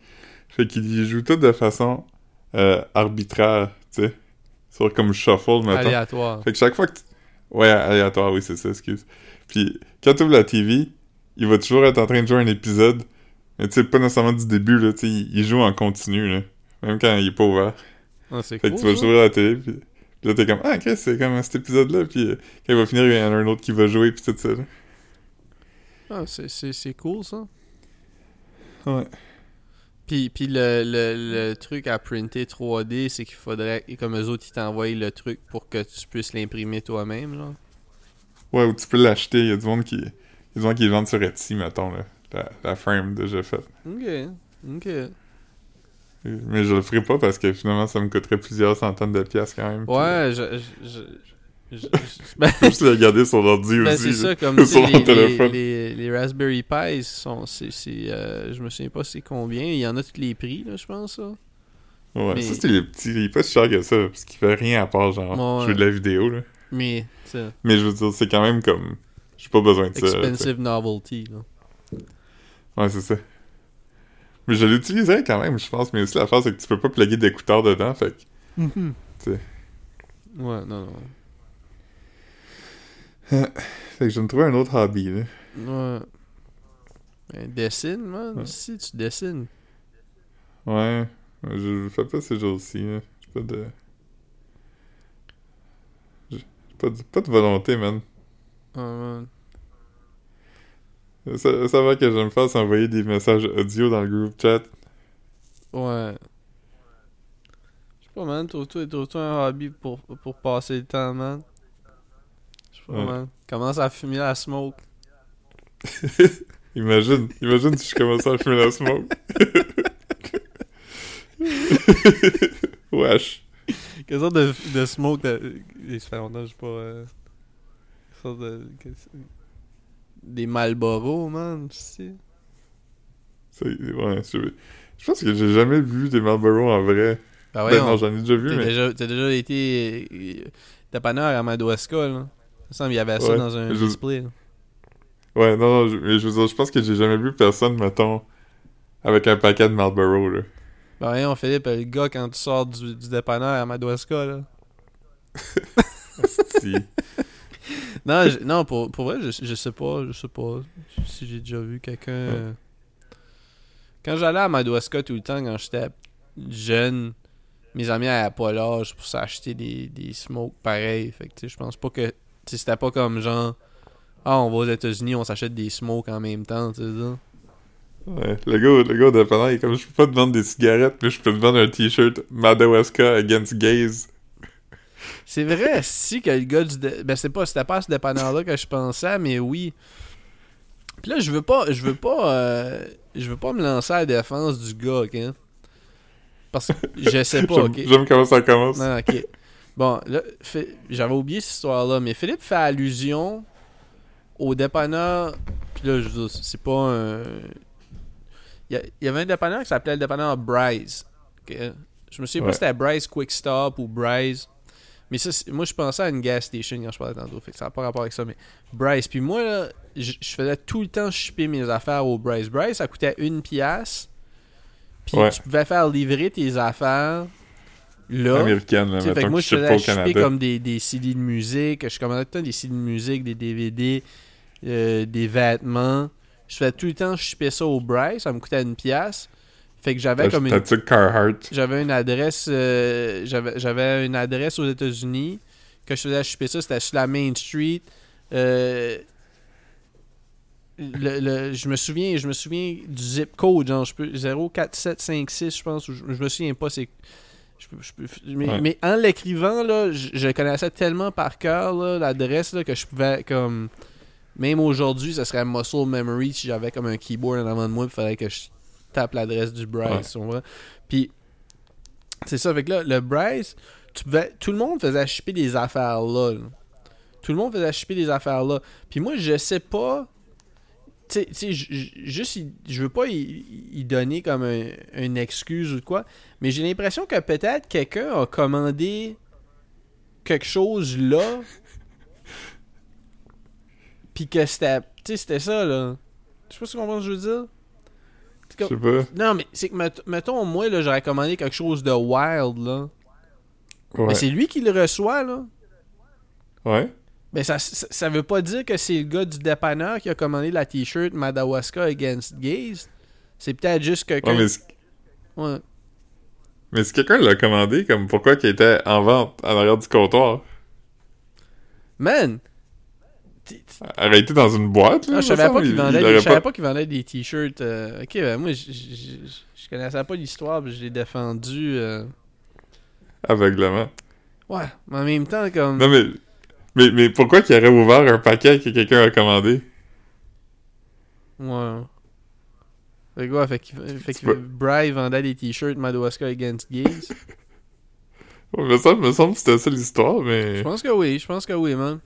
Fait qu'il y joue tout de façon euh, arbitraire, tu sais. Sur comme shuffle, maintenant. Aléatoire. Fait que chaque fois que tu... Ouais, aléatoire, oui, c'est ça, excuse. Puis quand tu ouvres la TV, il va toujours être en train de jouer un épisode. Mais tu sais, pas nécessairement du début, là, tu sais, il joue en continu, là. Même quand il est pas ouvert. Ah, c'est Fait cool. que tu vas juste ouvrir la télé, puis, puis là, t'es comme, ah, ok, c'est comme cet épisode-là, puis euh, quand il va finir, il y en a un autre qui va jouer, puis tout ça, là. Ah, c'est, c'est, c'est cool ça. Ouais. Puis, puis le, le, le truc à printer 3D, c'est qu'il faudrait, et comme eux autres, ils t'envoient le truc pour que tu puisses l'imprimer toi-même, là. Ouais, ou tu peux l'acheter, il y a du monde qui... Il y a du monde qui le vendent sur Etsy, mettons, là. La, la frame déjà faite. Ok, ok. Mais je le ferai pas parce que finalement, ça me coûterait plusieurs centaines de piastres quand même. puis, Ouais, je... je, je, je- je- ben, juste regarder sur l'ordi ben, aussi. c'est ça, comme sur les, les, téléphone. les, les Raspberry Pi sont... C'est, euh, je me souviens pas c'est combien. Il y en a tous les prix, là, je pense, ça. Ouais, Mais- ça c'est les petits. Il est pas si cher que ça, parce qu'il fait rien à part genre Ouais. jouer de la vidéo là. Mais, Mais je veux dire, c'est quand même comme. J'ai pas besoin de ça. expensive novelty, là. Ouais, c'est ça. Mais je l'utiliserais quand même, je pense, mais aussi l'affaire c'est que tu peux pas plugger d'écouteurs dedans, fait que. Mhm. Tu sais. Ouais, non, non. Fait que je vais me trouver un autre hobby là. Ouais. Ben, dessine, man. Ouais. Si tu dessines. Ouais. Je le fais pas ces jours-ci, là. J'ai pas de. J'ai pas de, pas de volonté, man. Ah, man. Ça, ça va que je me fasse envoyer des messages audio dans le groupe chat. Ouais. Je sais pas, man. Trouve-toi trouve-toi un hobby pour, pour passer le temps, man. Je sais Ouais. Commence à fumer la smoke. Imagine, imagine si je commençais à fumer la smoke. Wesh. Quelle sorte de, de smoke fait longtemps que j'ai pas... Euh... Quelle sorte de... Des Marlboro, man. Tu sais. Ouais, je, je pense que j'ai jamais vu des Marlboro en vrai. Ben Ben voyons. non, j'en ai déjà vu, T'as mais... déjà, t'as déjà été euh, dépanneur à Madawaska, là. Semble qu'il y avait ça Ouais, dans un je- display. là. Ouais, non, non, je, mais je veux dire, je pense que j'ai jamais vu personne, mettons, avec un paquet de Marlboro, là. Ben voyons, Philippe, le gars, quand tu sors du, du dépanneur à Madawaska, là. Non, je- non pour, pour vrai, je, je sais pas, je sais pas si j'ai déjà vu quelqu'un... euh, Quand j'allais à Madawaska tout le temps, quand j'étais jeune, mes amis n'avaient pas l'âge pour s'acheter des, des smokes pareils. Fait que, tu sais, je pense pas que. Sais, C'était pas comme genre. Ah, on va aux États-Unis, on s'achète des smokes en même temps, tu sais. Ouais, le gars, le gars de pendant, il est comme, je peux pas te vendre des cigarettes, mais je peux te vendre un t-shirt Madawaska against gays. C'est vrai, si que le gars du. dé- Ben, c'est pas, c'était pas à ce dépanneur-là que je pensais, mais oui. Puis là, je veux pas. Je veux pas. euh, je veux pas me lancer à la défense du gars, ok? Parce que je sais pas, ok? j'aime comment ça commence. Non, ok. Bon, là, j'avais oublié cette histoire-là, mais Philippe fait allusion au dépanneur. Puis là, je veux dire, c'est pas un. Il y, avait un dépanneur qui s'appelait le dépanneur Bryce. Je me souviens pas si c'était Bryce Quick Stop ou Bryce. Mais ça, moi, je pensais à une gas station quand je parlais tantôt. Fait que ça n'a pas rapport avec ça. Mais Bryce. Puis moi, là, je je faisais tout le temps shipper mes affaires au Bryce. Bryce, ça coûtait une pièce. Puis Ouais. tu pouvais faire livrer tes affaires là. Américaine, là, fait que moi, je shipper Canada. comme des, des CD de musique. Je commandais tout le temps des CD de musique, des DVD, euh, des vêtements. Je faisais tout le temps shipper ça au Bryce. Ça me coûtait une pièce. Fait que j'avais comme une Carhartt? j'avais une adresse euh, j'avais une adresse aux États-Unis que je faisais shipper ça c'était sur la Main Street Euh, le, le- je me souviens je me souviens du zip code genre je peux 04756 je pense je, je me souviens pas c'est je peux- je peux- mais, Ouais. mais en l'écrivant là je, je connaissais tellement par cœur l'adresse là, que je pouvais comme même aujourd'hui ça serait muscle memory si j'avais comme un keyboard en avant de moi il fallait que je tape l'adresse du Bryce puis c'est ça, fait que là, le Bryce, tu pouvais, tout le monde faisait shipper des affaires là. là. Tout le monde faisait shipper des affaires là. Puis moi, je sais pas. Tu sais- juste, je veux pas y, y donner comme un- une excuse ou quoi, mais j'ai l'impression que peut-être quelqu'un a commandé quelque chose là. Puis que c'était. C'était ça là. Je sais pas si tu comprends ce que je veux dire. Je comme- sais pas. non, mais c'est que, mett- mettons, moi, là, j'aurais commandé quelque chose de wild, là. Ouais. Mais c'est lui qui le reçoit, là. Ouais. Mais ça, ça, ça veut pas dire que c'est le gars du dépanneur qui a commandé la t-shirt Madawaska Against Gays. C'est peut-être juste quelqu'un. Ouais, mais, si- Ouais. mais si quelqu'un l'a commandé, comme pourquoi qu'il était en vente en arrière du comptoir? Man! Arrêté dans une boîte, là? Ah, je savais pas qu'il il- vendait, des- pas- vendait des t-shirts. euh, Ok, ben moi, je- connaissais pas l'histoire, puis je l'ai défendu. euh. Aveuglement. Ouais, mais en même temps, comme. Non, mais... Mais, mais pourquoi qu'il aurait ouvert un paquet que quelqu'un a commandé? Ouais. Fait quoi, fait, qu'il- fait que pas- Bry vendait des t-shirts Madawaska Against Gays. Ouais, me semble, me semble que c'était ça l'histoire, Je mais... pense que oui, je pense que oui, man.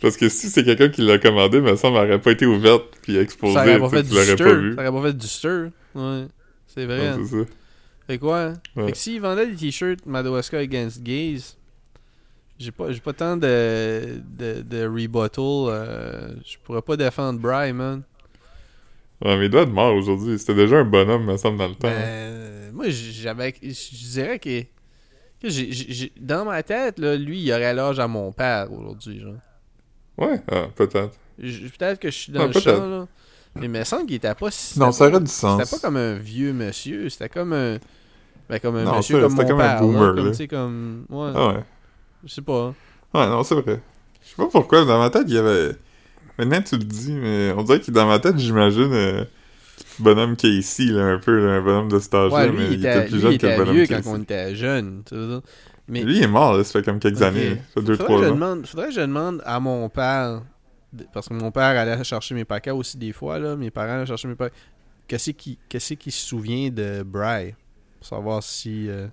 Parce que si c'est quelqu'un qui l'a commandé, me semble, elle aurait pas été ouverte puis exposée, Ça aurait pas fait du pas stir. vu. Ça aurait pas fait du stir. Ouais. C'est vrai. Ouais, c'est ça. Fait quoi? Ouais. Fait que s'il vendait des t-shirts Madawaska Against Gays, j'ai pas, j'ai pas tant de, de, de rebuttal. euh, je pourrais pas défendre Bry, man. Ouais, mais il doit être mort aujourd'hui. C'était déjà un bonhomme, me semble, dans le temps. Ben, moi, j'avais. Je dirais que. que j'ai- j'ai- j'ai- dans ma tête, là, lui, il aurait l'âge à mon père aujourd'hui, genre. Ouais, ah, peut-être. Peut-être que je suis dans le champ, là. Mais il me semble qu'il était pas si. Non, ça aurait du sens. C'était pas comme un vieux monsieur, c'était comme un. Ben, comme un Non, monsieur ça, comme c'était mon comme un père, boomer, comme, là. comme. Ouais, Ah ouais. Je sais pas. Ouais, non, c'est vrai. Je sais pas pourquoi, dans ma tête, il y avait... Maintenant, tu le dis, mais on dirait que dans ma tête, j'imagine... euh, bonhomme Casey, là, un peu, là, un bonhomme de âge-là, Ouais, lui, mais il était, plus lui, jeune il que le bonhomme vieux Casey. quand on était jeune, tu. Mais. Lui, il est mort, là, ça fait comme quelques années. Ça fait Faudrait 2-3 que je ans. demande, faudrait que je demande à mon père, parce que mon père allait chercher mes paquets aussi des fois, là, mes parents allaient chercher mes paquets. Qu'est-ce qui, qu'est-ce qui se souvient de Bry? Pour savoir si... euh.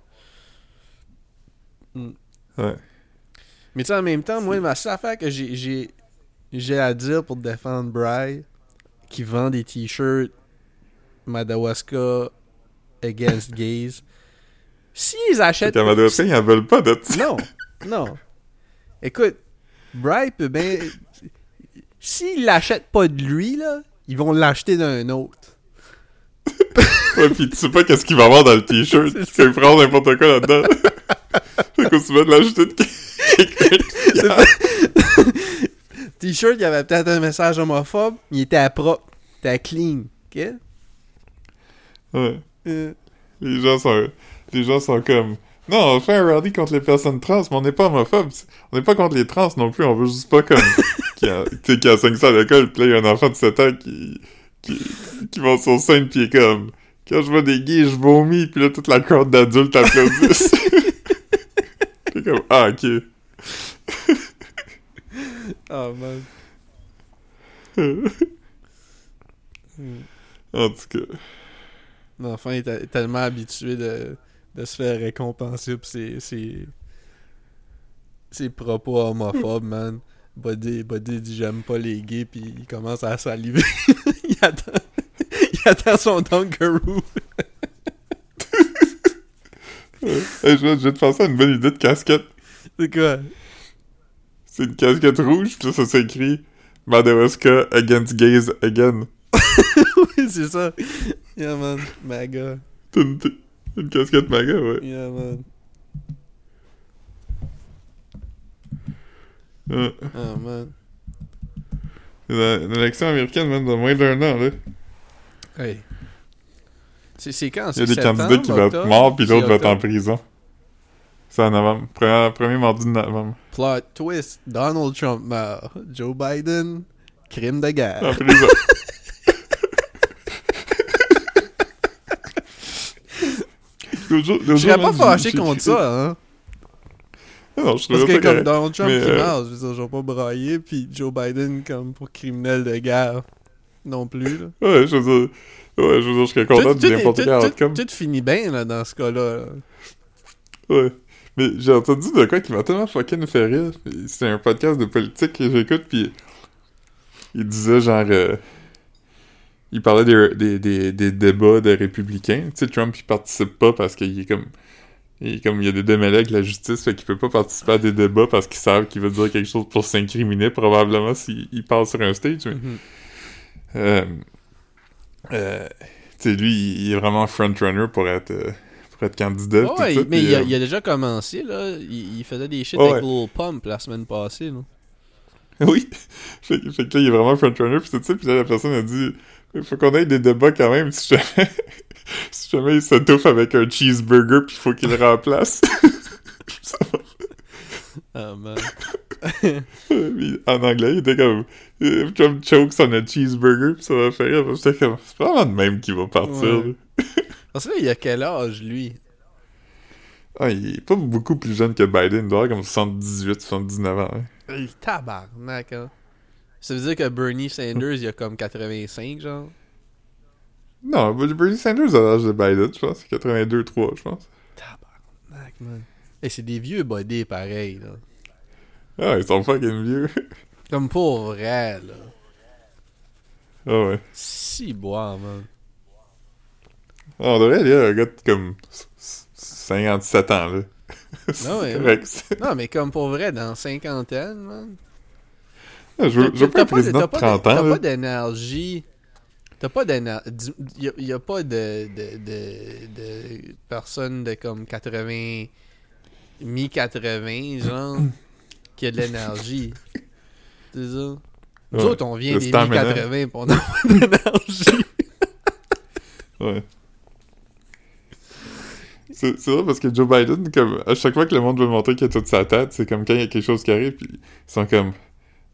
Ouais. Mais tu sais, en même temps, moi, ma seule affaire que j'ai, à dire pour défendre Bry, qui vend des t-shirts Madawaska Against Gays, s'ils achètent... qu'à Madagascar, ils en veulent pas de. Non, non. Écoute, Bry peut bien. S'ils l'achètent pas de lui, là, ils vont l'acheter d'un autre. Ouais, pis tu sais pas qu'est-ce qu'il va avoir dans le t-shirt. Tu peux prendre n'importe quoi là-dedans. fait que tu vas de l'acheter de quelqu'un. T-shirt, il y avait peut-être un message homophobe, mais il était à propre. Il était à clean. OK? Ouais. Euh, Les gens sont, les gens sont comme, non, on fait un rally contre les personnes trans, mais on n'est pas homophobe. On n'est pas contre les trans non plus, on veut juste pas comme, qui a, tu sais, qui a 500 à l'école, pis là, il y a un enfant de 7 ans qui, qui, qui va sur scène pis il est comme, quand je vois des gays, je vomis, pis là, toute la corde d'adultes applaudissent. C'est comme, ah, ok. Oh man. en tout cas. L'enfant est te- tellement habitué de, de se faire récompenser pour ses, ses, ses propos homophobes, man. Buddy, Buddy dit j'aime pas les gays, puis il commence à saliver. il, attend, il attend son Dunkaroo. Hey, je, vais, je vais te penser à une bonne idée de casquette. C'est quoi? C'est une casquette rouge, pis là, ça s'écrit Madawaska against gays again. oui, c'est ça. Yeah, man. Maga. Une, une casquette maga, ouais. Yeah, man. Ouais. Oh, man. La- Une élection américaine, même, de moins d'un an, là. Hey. C'est c'est quand? Il y a des candidats qui vont être morts, puis l'autre va être en prison. C'est en novembre. Premier, premier mardi de novembre. Plot twist. Donald Trump meurt. Joe Biden, crime de En guerre. prison. L'autre jour- l'autre Je serais pas fâché contre ça, hein. Non, je Parce que ça comme correct. Donald Trump Mais, qui euh, meurt, je veux dire, je vais pas brailler, puis Joe Biden comme pour criminel de guerre non plus, là. Ouais, je veux dire... Ouais, je veux dire, je serais content de n'importe quel outcome. Tout finit bien, là, dans ce cas-là. là. Ouais. Mais j'ai entendu de quoi qui m'a tellement fucking fait rire. C'est un podcast de politique que j'écoute, puis il disait genre... euh, il parlait des, des, des, des débats de républicains. Tu sais, Trump, il participe pas parce qu'il est comme... Il, est comme il y a des démêlés avec la justice, fait qu'il peut pas participer à des débats parce qu'il savent qu'il veut dire quelque chose pour s'incriminer, probablement, s'il il passe sur un stage. Mais, Mhm. euh, euh, tu sais, lui, il, il est vraiment frontrunner pour être... pour être candidat. Ouais, tout ouais, ça, mais puis, il a, euh, il a déjà commencé, là. Il, il faisait des shit avec ouais. Lil Pump la semaine passée, là. Oui. fait, que- fait que là, il est vraiment frontrunner, pis tout ça, pis là, la personne a dit il faut qu'on ait des débats quand même, si jamais, si jamais il s'étouffe avec un cheeseburger, pis il faut qu'il le remplace. Ça va. Ah, man. Puis en anglais, il était comme Trump chokes on a cheeseburger, pis ça va faire rire. J'étais comme c'est vraiment de même qu'il va partir. Ouais. Parce que là, il a quel âge, lui? Ah, il est pas beaucoup plus jeune que Biden, il doit avoir comme 78, 79 ans. hein. Il tabarnak, hein. Ça veut dire que Bernie Sanders, il a comme 85, genre? Non, Bernie Sanders a l'âge de Biden, je pense. 82, 3, je pense. Tabarnak, man. Et c'est des vieux bodés pareils, là. Ah, ils sont fucking vieux. Comme pour vrai, là. Ah ouais. Si boire, man. On devrait aller à un gars de comme s- s- 57 ans, là. Correct, ça. Non, mais comme pour vrai, dans cinquantaine, man. Je veux, je veux pas un président de 30 T'as ans, pas là. d'énergie. T'as pas d'énergie. Il y, a pas de, de, de, de personne de comme 80, mi-80, genre, qui a de l'énergie. C'est ça? Nous Ouais. autres, on vient des stamina. mi-80 pis on a pas d'énergie. Ouais. C'est vrai parce que Joe Biden, comme, à chaque fois que le monde veut montrer qu'il a toute sa tête, c'est comme quand il y a quelque chose qui arrive, puis ils sont comme,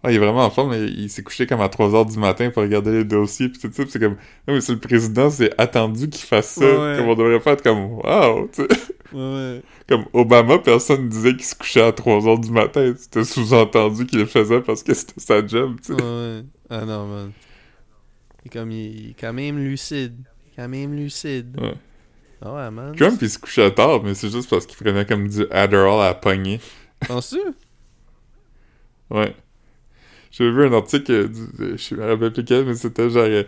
ah, il est vraiment en forme, mais il s'est couché comme à 3h du matin pour regarder les dossiers, puis tout ça, c'est comme, non, mais c'est le président, c'est attendu qu'il fasse ça, Ouais, comme on devrait pas être comme, tu sais. Ouais. Comme Obama, personne disait qu'il se couchait à 3h du matin, c'était sous-entendu qu'il le faisait parce que c'était sa job, tu sais. Ouais, ouais. Ah non, man. Il est comme, il est quand même lucide. Quand même lucide. Ouais. Ah ouais, man. Trump, il se couchait tard, mais c'est juste parce qu'il prenait comme du Adderall à pogner. Penses-tu? Ouais. J'ai vu un article, euh, du- de- je me rappelle plus quel, mais c'était genre euh,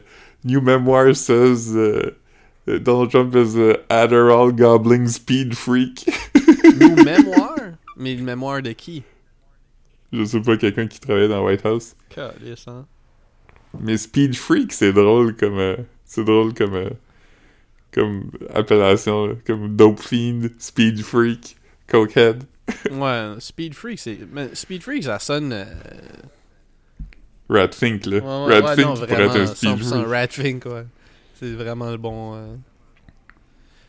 New Memoir says euh, euh, Donald Trump is a Adderall gobbling speed freak. Nous, mémoire? Mais le mémoire de qui? Je sais pas, quelqu'un qui travaillait dans White House. Calice, hein? Mais speed freak, c'est drôle comme euh, c'est drôle comme euh, comme appellation, là. comme dope fiend, speed freak, cokehead. Ouais, Speed Freak, c'est. mais Speed Freak, ça sonne. euh, Rat Fink, là. Ouais, ouais, Rat ouais, Fink non, qui pourrait être un speed 100% freak. Ouais. C'est vraiment le bon. euh.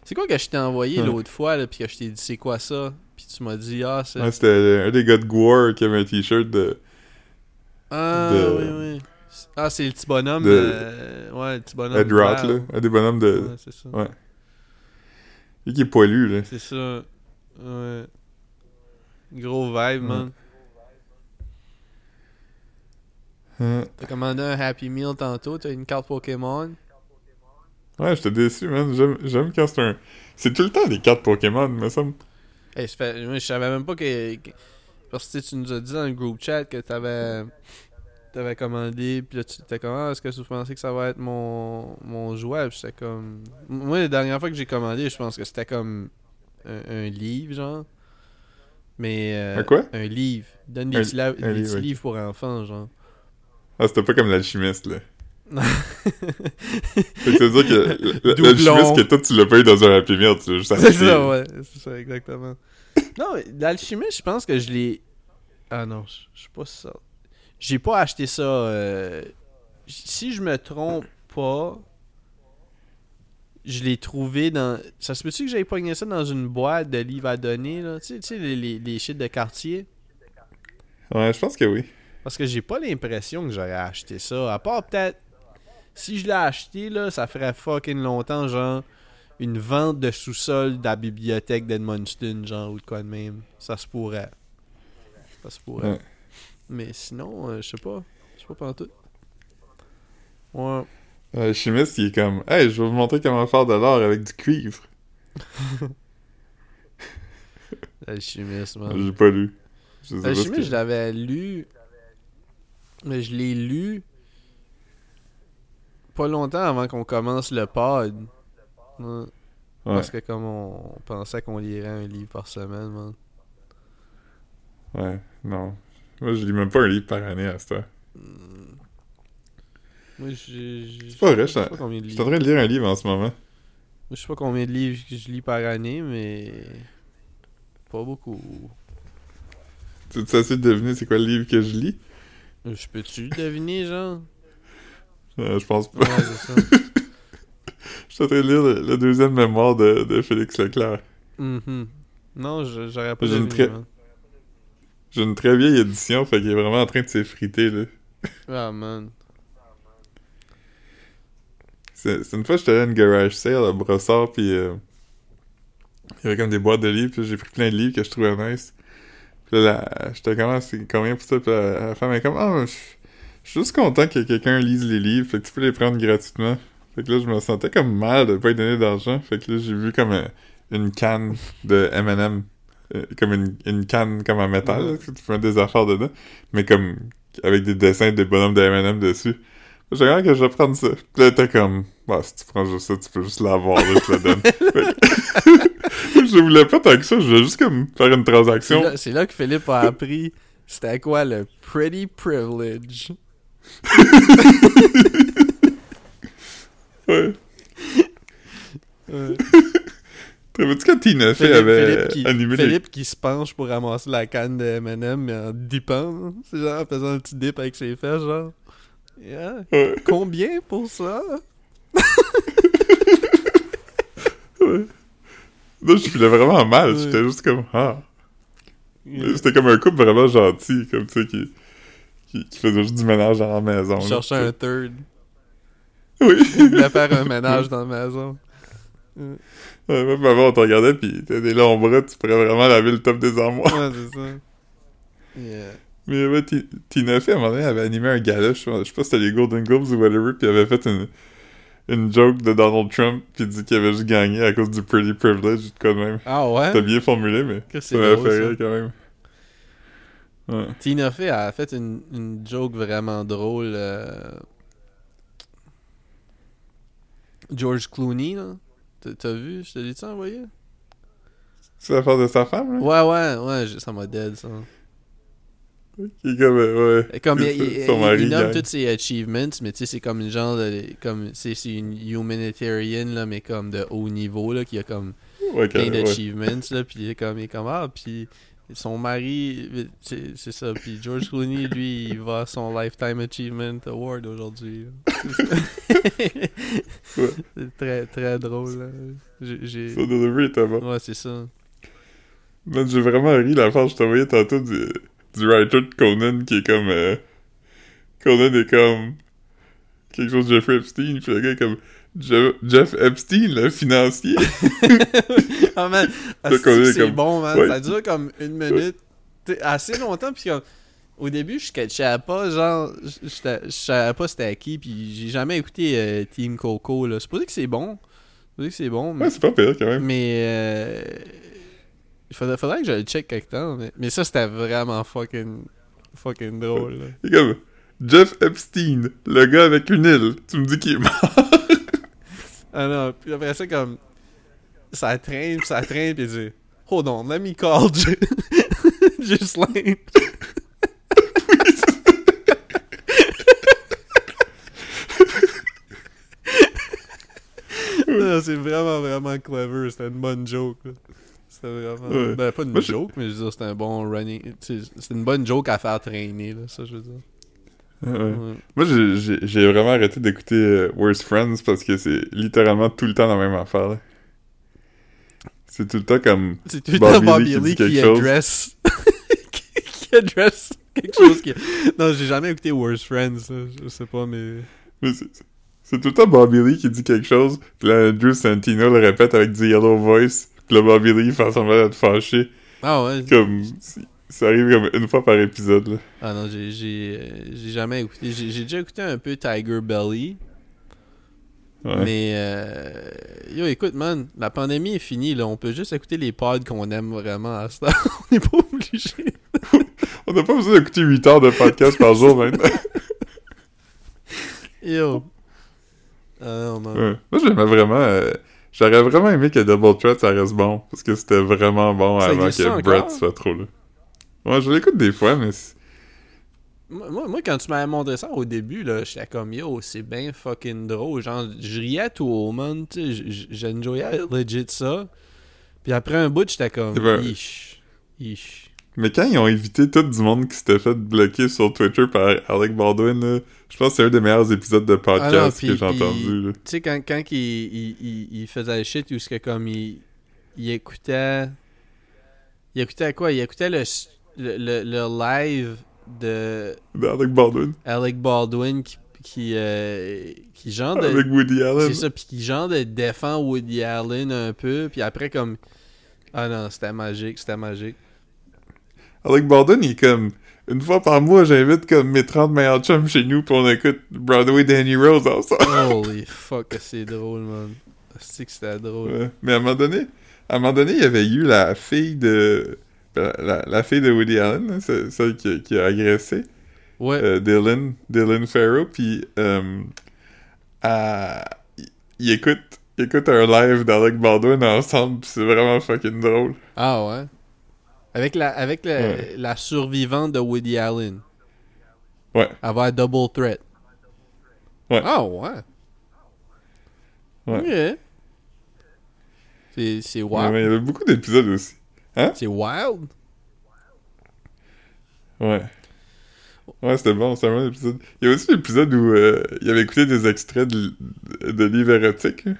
C'est quoi que je t'ai envoyé l'autre fois, là, puis que je t'ai dit c'est quoi ça? Puis tu m'as dit, ah, c'est. Ouais, c'était un des gars de Gwar qui avait un t-shirt de. ah, de- oui, oui. Ah, c'est le petit bonhomme. de- euh, Ouais, le petit bonhomme. Ed Roth, là. Un des bonhommes de. Ouais, c'est ça. Ouais. Lui qui est poilu, là. C'est ça. Ouais. Gros vibe, man. Hein. T'as commandé un Happy Meal tantôt, t'as une carte Pokémon. Ouais, j'étais déçu, man. J'aime- J'aime quand c'est un. C'est tout le temps des cartes Pokémon, me semble. Hey, ça fait- moi, je savais même pas que. Parce que tu nous as dit dans le group chat que t'avais. T'avais commandé, puis là tu étais comme, ah, est-ce que tu pensais que ça va être mon, mon jouet? Puis j'étais comme. Moi, la dernière fois que j'ai commandé, je pense que c'était comme un, un livre, genre. Mais. euh, Un quoi? Un livre. Donne des Un- petits, la- un des livre, petits livres pour enfants, genre. Ah, c'était pas comme l'alchimiste, là. Fait que l'alchimiste que toi, tu l'as payé dans un Happy Meal, tu l'as juste C'est ça, ouais. C'est ça, exactement. non, l'alchimiste, je pense que je l'ai. Ah non, je suis pas ça. J'ai pas acheté ça. euh, Si je me trompe pas, je l'ai trouvé dans. Ça se peut-tu que j'aille pogné ça dans une boîte de livres à donner, là? Tu sais, tu sais, les, les, les shit de quartier? Ouais, je pense que oui. Parce que j'ai pas l'impression que j'aurais acheté ça. À part peut-être. Si je l'ai acheté, là, ça ferait fucking longtemps, genre. Une vente de sous-sol de la bibliothèque d'Edmundston, genre, ou de quoi de même. Ça se pourrait. Ça se pourrait. Ouais. Mais sinon, euh, je sais pas. Je sais pas pendant tout. Ouais. L'alchimiste, il est comme, hey, je vais vous montrer comment faire de l'or avec du cuivre. L'alchimiste, man. J'ai pas lu. Je sais pas ce L'alchimiste, que- je l'avais lu. Mais je l'ai lu. Pas longtemps avant qu'on commence le pod. Ouais. Parce que comme on pensait qu'on lirait un livre par semaine, man. Ouais, non. Moi, je lis même pas un livre par année à cette heure. Hmm. Moi, j'ai. j'ai- C'est pas vrai, je sais je- pas combien de Je suis en train de lire un livre en ce moment. Moi, je sais pas combien de livres que je lis par année, mais. Pas beaucoup. Tu essaies de deviner c'est quoi le livre que je lis? Je peux-tu deviner, genre? Euh, je pense pas. Ouais, c'est ça. Je suis en train de lire le, le deuxième mémoire de, de Félix Leclerc. Mhm. Non, je- j'aurais pas J'ai une très-. J'ai une très vieille édition, fait qu'il est vraiment en train de s'effriter, là. Ah, man. C'est une fois, j'étais allé à une garage sale à Brossard, puis euh, il y avait comme des boîtes de livres, puis j'ai pris plein de livres que je trouvais nice. Puis là, j'étais comme, Ah, c'est combien pour ça? Puis la, la femme est comme, ah, je je suis juste content que quelqu'un lise les livres, fait que tu peux les prendre gratuitement. Fait que là, je me sentais comme mal de pas lui donner d'argent, fait que là, j'ai vu comme euh, une canne de M&M, euh, comme une, une canne comme en métal, là, tu mettre des affaires dedans, mais comme avec des dessins de bonhommes de M&M dessus. J'ai l'air que je vais prendre ça. Puis là, t'es comme, bah, si tu prends juste ça, tu peux juste l'avoir, là, je te la donne. Je voulais pas tant que ça, je voulais juste comme faire une C'est transaction. là, c'est là que Philippe a appris c'était quoi le pretty privilege. Ouais. Ouais. Te rappelles-tu quand Tina Philippe, avait Philippe qui, animé Philippe qui se penche pour ramasser la canne de M&M mais en dipant. C'est genre en faisant un petit dip avec ses fesses, genre. Yeah. les... Ouais, Combien pour ça? ouais. Là, je filais vraiment mal, Ouais. j'étais juste comme, ah. C'était comme un couple vraiment gentil, comme tu sais, qui, qui, qui faisait juste du ménage dans la maison. Là. cherchais un third. Oui. Il voulait faire un ménage dans la maison. Ouais, même avant, on te regardait, pis t'as des longs bras, tu pourrais vraiment laver le top des armoires. Ouais, c'est ça. Yeah. Mais ouais, Ti- Tina Fey, à un moment donné, avait animé un gala, je sais je sais pas si c'était les Golden Globes ou whatever, puis elle avait fait une, une joke de Donald Trump, puis dit qu'il avait juste gagné à cause du pretty privilege, ou de quoi de même. Ah ouais? C'était bien formulé, mais Que ça drôle, fait rire quand même. Ouais. Tina Fey a fait une, une joke vraiment drôle. euh, George Clooney, là. T'as- vu? Je te l'ai-tu envoyé? C'est l'affaire de sa femme, là? Ouais, ouais, ouais, je- ça m'a dead, ça. Qui comme, euh, ouais. Et Comme il, Son- il- son il- mari il nomme tous ses achievements, mais tu sais, c'est comme une genre de. Comme, c'est une humanitarian, là, mais comme de haut niveau, là, qui a comme Ouais, plein ouais. d'achievements, là, puis il est comme, il est comme, ah, puis son mari, c'est ça. Puis George Clooney, lui, il va à son Lifetime Achievement Award aujourd'hui. c'est très, très drôle. là. J'ai-. Son delivery était bon. Ouais, c'est ça. Man, j'ai vraiment ri la fois je t'envoyais tantôt du, du writer de Conan qui est comme. euh, Conan est comme. Quelque chose de Jeffrey Epstein, puis le gars est comme. Je- Jeff Epstein, le financier. ah man, est c'est comme- bon, man? Ouais. Ça dure comme une minute. Assez longtemps, puis comme... Au début, je ne savais pas, genre, je savais pas c'était à qui, puis j'ai jamais écouté euh, Team Coco, là. C'est pas dire que c'est bon. Dire que c'est bon, mais... Ouais, c'est pas pire quand même. Mais euh, il faudrait, faudrait que je le check quelque temps. Mais, mais ça, c'était vraiment fucking, fucking drôle. là. Comme. Jeff Epstein, le gars avec une île. Tu me dis qu'il est mort. Ah non, puis après ça, comme. Ça traîne, puis ça traîne, puis il dit Hold on, let me call J- Ghislaine. C'est vraiment, vraiment clever. C'était une bonne joke. C'était vraiment. Ouais. Ben, pas une Moi, joke, mais je veux dire, c'était un bon running. C'était une bonne joke à faire traîner, là, ça, je veux dire. Ouais. Moi, j'ai- vraiment arrêté d'écouter euh, Worst Friends parce que c'est littéralement tout le temps la même affaire. là. C'est tout le temps comme. C'est tout le Bobby temps Lee Bobby qui Lee dit qui, quelque chose. adresse. qui, qui adresse quelque chose qui. Non, j'ai jamais écouté Worst Friends, je sais pas, mais. C'est tout le temps Bobby Lee qui dit quelque chose, puis là, Drew Santino le répète avec du Yellow Voice, puis là, Bobby Lee fait semblant d'être fâché. Ah ouais. Comme. Ça arrive comme une fois par épisode, là. Ah non, j'ai j'ai euh, jamais écouté. J'ai déjà écouté un peu Tiger Belly. Ouais. Mais euh, yo, écoute, man, la pandémie est finie, là. On peut juste écouter les pods qu'on aime vraiment à ce temps. On n'est pas obligé. On n'a pas besoin d'écouter 8 heures de podcast par jour maintenant. Yo. Ah non, man. Ouais. Moi, j'aimais vraiment. euh, J'aurais vraiment aimé que Double Threat ça reste bon, parce que c'était vraiment bon Ça avant que? Brett soit trop là. Ouais, je l'écoute des fois, mais. Moi, moi, quand tu m'avais montré ça au début, là, j'étais comme yo, c'est bien fucking drôle. Genre, je riais tout au monde, tu sais, j'enjoyais legit ça. Puis après un bout, j'étais comme, ben- ish, ish. Mais quand ils ont évité tout du monde qui s'était fait bloquer sur Twitter par Alec Baldwin, là, je pense que c'est un des meilleurs épisodes de podcast Ah non, puis- que j'ai entendu. Tu sais, quand, quand il, il, il, il faisait le shit, ou ce que comme il, il écoutait. Il écoutait quoi? Il écoutait le, le, le, le live de Alec Baldwin. Alec Baldwin qui. qui, euh, qui genre de. Avec Woody Allen. C'est ça, puis qui genre de défend Woody Allen un peu, puis après comme ah non, c'était magique, c'était magique. Alec Baldwin, il est comme. Une fois par mois, j'invite comme mes 30 meilleurs chums chez nous pour on écoute Broadway Danny Rose ensemble. Holy fuck, c'est drôle, man. C'est que c'était drôle. Ouais. Mais à un moment donné, à un moment donné, il y avait eu la fille de. La, la- la fille de Woody Allen, là, ce- celle qui, qui a agressé. Ouais. euh, Dylan, Dylan Farrow, puis euh, à- il- écoute, il écoute un live d'Alec Baldwin ensemble, c'est vraiment fucking drôle. Ah ouais. Avec la avec Ouais. la survivante de Woody Allen. Ouais. Avoir double threat. Ouais. Ah ouais. Ouais. C'est c'est Ouais, mais il y avait beaucoup d'épisodes aussi. C'est wild. Ouais. Ouais, c'était bon, c'était un bon épisode. Il y a aussi l'épisode où euh, il avait écouté des extraits de, de livres érotiques. hein?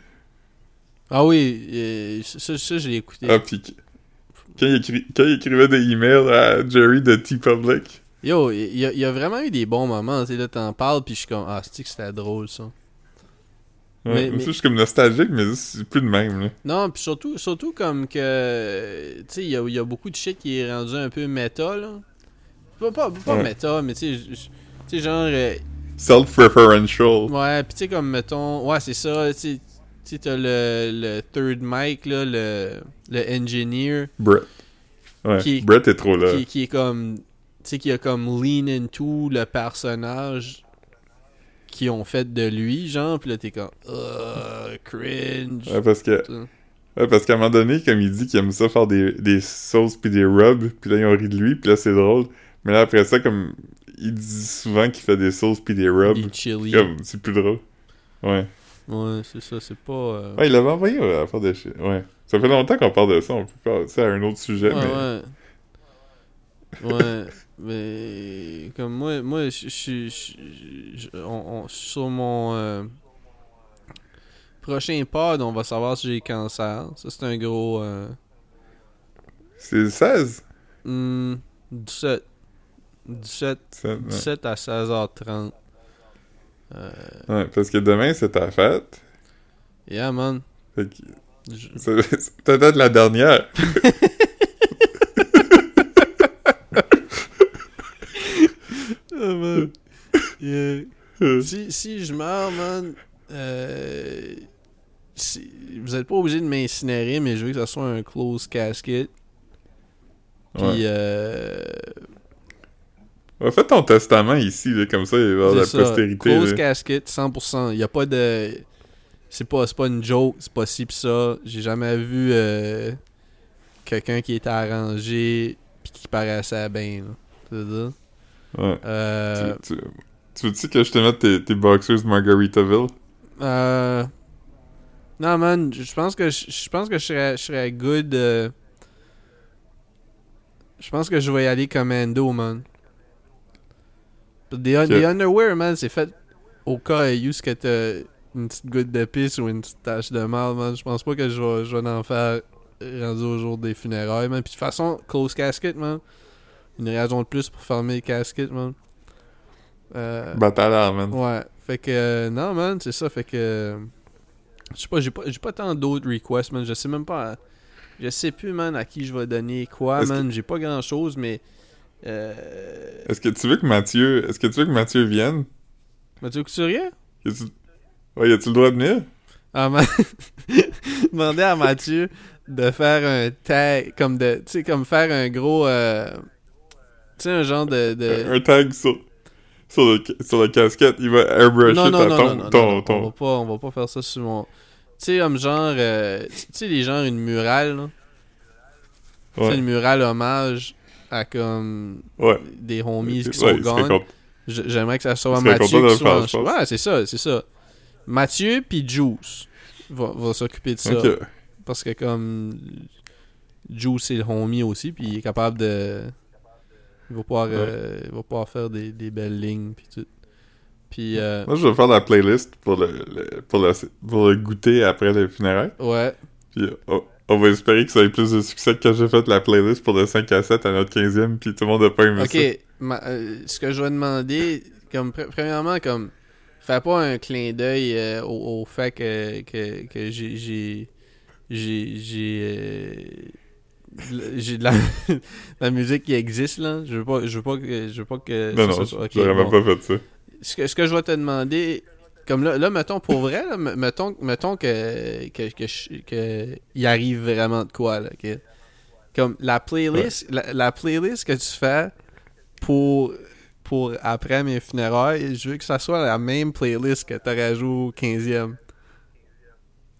Ah oui, euh, ça, ça je l'ai écouté. Ah, pis qu- quand il, quand il écrivait des emails à Jerry de T-Public. Yo, il y, a- il y a vraiment eu des bons moments. Tu sais, là, t'en parles, puis je suis comme, ah, c'est que c'était drôle, ça? Ouais, Mais- mais, ça, je suis comme nostalgique, mais c'est plus de même, là. Non, puis surtout, surtout comme que, tu sais, il y a, y a beaucoup de shit qui est rendu un peu méta, là. Pas, pas, pas Ouais. méta, mais tu sais, genre, euh, Self-referential. ouais, puis tu sais, comme, mettons, ouais, c'est ça, tu sais, t'as le, le third mic, là, le, le engineer, Brett. Ouais, Qui- Brett est trop là. qui, qui est comme, tu sais, qui a comme lean into le personnage qu'ils ont fait de lui, genre, puis là, t'es comme, uh, cringe. Ouais, parce que... Ouais, parce qu'à un moment donné, comme il dit qu'il aime ça faire des, des sauces puis des rubs, puis là, ils ont ri de lui, puis là, c'est drôle. Mais là, après ça, comme... Il dit souvent qu'il fait des sauces puis des rubs. Chili. Comme, c'est plus drôle. Ouais. Ouais, c'est ça, c'est pas... euh, Ouais, il l'avait envoyé à faire des. Ouais. Ça fait longtemps qu'on parle de ça, on peut passer à un autre sujet, Ouais, mais... ouais. Ouais, mais comme moi, moi, je suis sur mon euh, prochain pod, on va savoir si j'ai cancer. Ça, c'est un gros euh, C'est le 16? hmm, 17, 17, Ça, ouais. 17 à 16h30. Euh, Ouais, parce que demain, c'est ta fête. yeah, man. Fait que Je- c'est peut-être la dernière. Ah, man. Yeah. Si, si je meurs, man, euh, si- vous êtes pas obligé de m'incinérer, mais je veux que ça soit un close casket. Puis, Ouais. euh, Ouais, fais ton testament ici, là, comme ça, il va y avoir la ça, postérité. close là. casket, 100%. Il y a pas de... C'est pas, c'est pas une joke, c'est pas ci pis ça. J'ai jamais vu euh, quelqu'un qui était arrangé puis qui paraissait bien, là. Ouais. Euh, Tu, tu, tu veux-tu que je te mette tes, tes boxers de Margaritaville? Euh... Non, man, je pense que je pense que je serais, je serais good. euh, Je pense que je vais y aller commando, man. Des, un- des underwear, man, c'est fait au cas où ce que t'as une petite goutte de pisse ou une petite tache de mal, man. Je pense pas que je vais, je vais en faire rendu au jour des funérailles, man. Puis de toute façon, close casket, man. Une raison de plus pour fermer le casket, man. Euh... Man. Ouais, fait que euh, non man, c'est ça, fait que euh, je sais pas, j'ai pas j'ai pas tant d'autres requests man, je sais même pas je sais plus man à qui je vais donner quoi man, j'ai pas grand-chose mais euh Est-ce que tu veux que Mathieu... Est-ce que tu veux que Mathieu vienne? Mathieu Couturier? Y a-tu... Ouais, y a-tu le droit de venir? Ah man, demander à Mathieu de faire un tag comme de tu sais comme faire un gros tu sais un genre de, de... Un tag sur... Sur, le, sur la casquette, il va airbrusher non, non, ta- non, ton, ton, on va pas on va pas faire ça sur mon tu sais comme genre euh, tu sais les gens une murale là. Tu sais, une murale hommage à comme ouais. des homies qui sont gone. J'aimerais que ça soit Mathieu qui soit en. Ouais, c'est ça, c'est ça. Mathieu puis Juice va, va s'occuper de ça. Parce que comme Juice c'est le homie aussi, puis il est capable de... Il va pouvoir, euh, il va pouvoir faire des, des belles lignes puis tout. Puis euh, Moi, je vais faire la playlist pour le, le- pour le, pour le goûter après les funérailles. ouais, Puis on, on va espérer que ça ait plus de succès que quand j'ai fait la playlist pour le 5 à 7 à notre 15e, puis tout le monde a pas aimé ça. Ok, ma- euh, ce que je vais demander, comme pre- premièrement, comme fais pas un clin d'œil euh, au, au fait que, que, que j'ai j'ai j'ai de la, la musique qui existe là. Je veux pas je veux pas que je veux pas que Non, ça non, soit- bon. pas fait ça. Ce que ce que je vais te demander comme là, là mettons pour vrai là, me- mettons mettons que que que, il arrive vraiment de quoi là que- comme la playlist la, la playlist que tu fais pour pour après mes funérailles je veux que ça soit la même playlist que t'aurais joué au 15e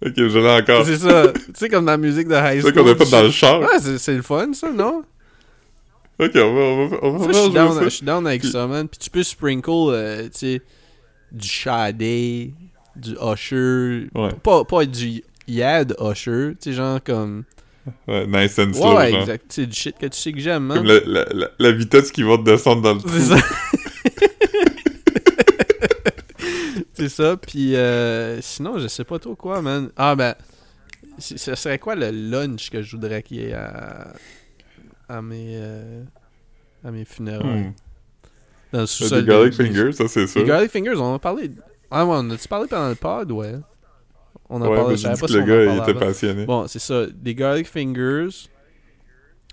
Ok, je l'ai encore. c'est ça tu sais comme dans la musique de high C'est school ça qu'on a fait dans le char. ouais c'est c'est le fun ça non? Ok, on va, on va, on va Ça, down, ça. je suis down avec Puis- ça, man. Puis tu peux sprinkle, euh, tu sais, du Sade, du Usher. Ouais. Pas, pas du Yad Usher, tu sais, genre comme. Ouais, nice and slow, ouais, genre. exact. Sais, du shit que tu sais que j'aime, Comme man. la, la, la, la vitesse qui va te descendre dans le trou. C'est ça. C'est ça, puis euh, sinon, je sais pas trop quoi, man. Ah, ben, ce serait quoi le lunch que je voudrais qu'il y ait à, à mes, euh, à mes funérailles? Hmm. Dans le Des sous-sol. garlic de- fingers, ça c'est sûr. Les Garlic Fingers, on en a parlé. Ah ouais, on a-tu parlé pendant le pod, ouais? On en Ouais, parlait, je savais pas que si le gars, il était avant. passionné. Bon, c'est ça. Des Garlic Fingers,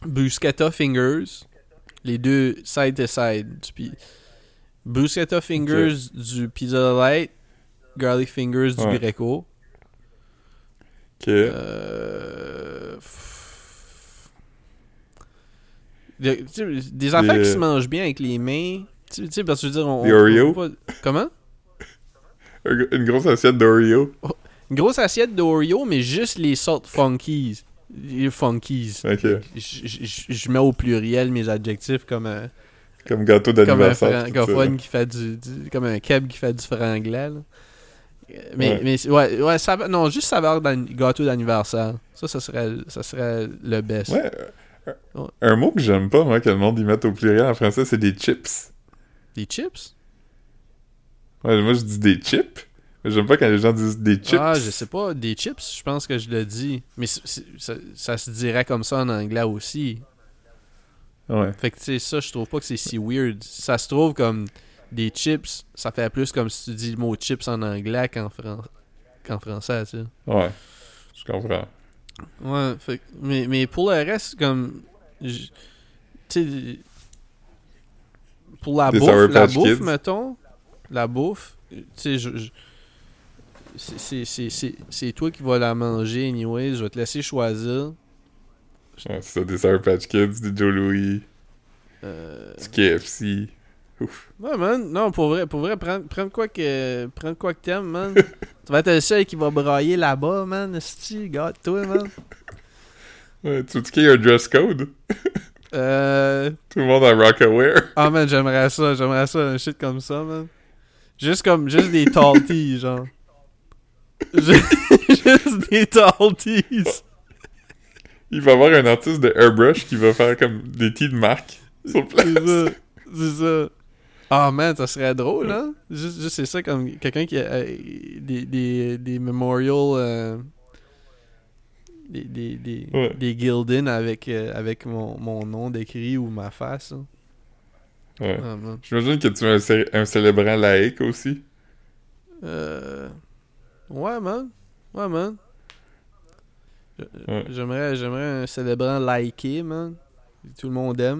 Bruschetta Fingers, les deux side to side. Pi- Bruschetta Fingers du Pizza Light, Garlic Fingers du Ouais. Greco. Ok. Euh... de- des affaires Des, qui euh, se mangent bien avec les mains. Tu sais, parce que je veux dire, on. Des on- Oreo? on peut pas- Comment? Un- Une grosse assiette d'Oreo. Une grosse assiette d'Oreo, mais juste les sortes funkies. Les funkies. Ok. Je- mets au pluriel mes adjectifs comme un, Comme gâteau comme un d'anniversaire. ça. francophone qui fait du, du- comme un keb qui fait du franglais. Mais, Ouais. mais ouais, ouais, ça, non, juste saveur d'un gâteau d'anniversaire. Ça, ça serait, ça serait le best. Ouais. Un mot que j'aime pas, moi, que le monde y mette au pluriel en français, c'est des chips. Des chips? Ouais, moi, je dis des chips. mais J'aime pas quand les gens disent des chips. Ah, je sais pas. Des chips, je pense que je le dis. Mais ça, ça se dirait comme ça en anglais aussi. Ouais. Fait que, tu sais, ça, je trouve pas que c'est si weird. Ça se trouve comme des chips, ça fait plus comme si tu dis le mot chips en anglais qu'en fran- qu'en français, tu sais. Ouais. Je comprends. Ouais, fait que- mais, mais pour le reste, comme. Tu sais. Pour la Des bouffe, la bouffe, Kids. mettons. La bouffe, tu sais, je. je- c'est- c'est- c'est- c'est c'est toi qui vas la manger, anyway. Je vais te laisser choisir. Ouais, c'est ça, des Sour Patch Kids, des Joe Louis, Euh, du KFC. Ouf. Ouais, man. Non, pour vrai, pour vrai prends, prends quoi que prends quoi que t'aimes, man. tu vas être le seul qui va brailler là-bas, man. Esti, garde-toi, man. Ouais, tu veux qu'il y ait un dress code? Euh... Tout le monde en Rockaware. Ah, man, j'aimerais ça. J'aimerais ça, un shit comme ça, man. Juste comme, juste des tall tees, genre. Juste juste des tall tees. Il va y avoir un artiste de airbrush qui va faire comme des tees de marque sur place. C'est ça. C'est ça. Ah, man, ça serait drôle, hein? Juste, juste c'est ça, comme quelqu'un qui a euh, des, des, des memorial... euh, des, des, des, Ouais. des Gildan avec, euh, avec mon, mon nom décrit ou ma face. hein. Ouais. Ah. J'imagine que tu es un, cé- un célébrant laïque aussi. Euh... Ouais, man. Ouais, man. J'aimerais, j'aimerais un célébrant liké, man. Tout le monde aime.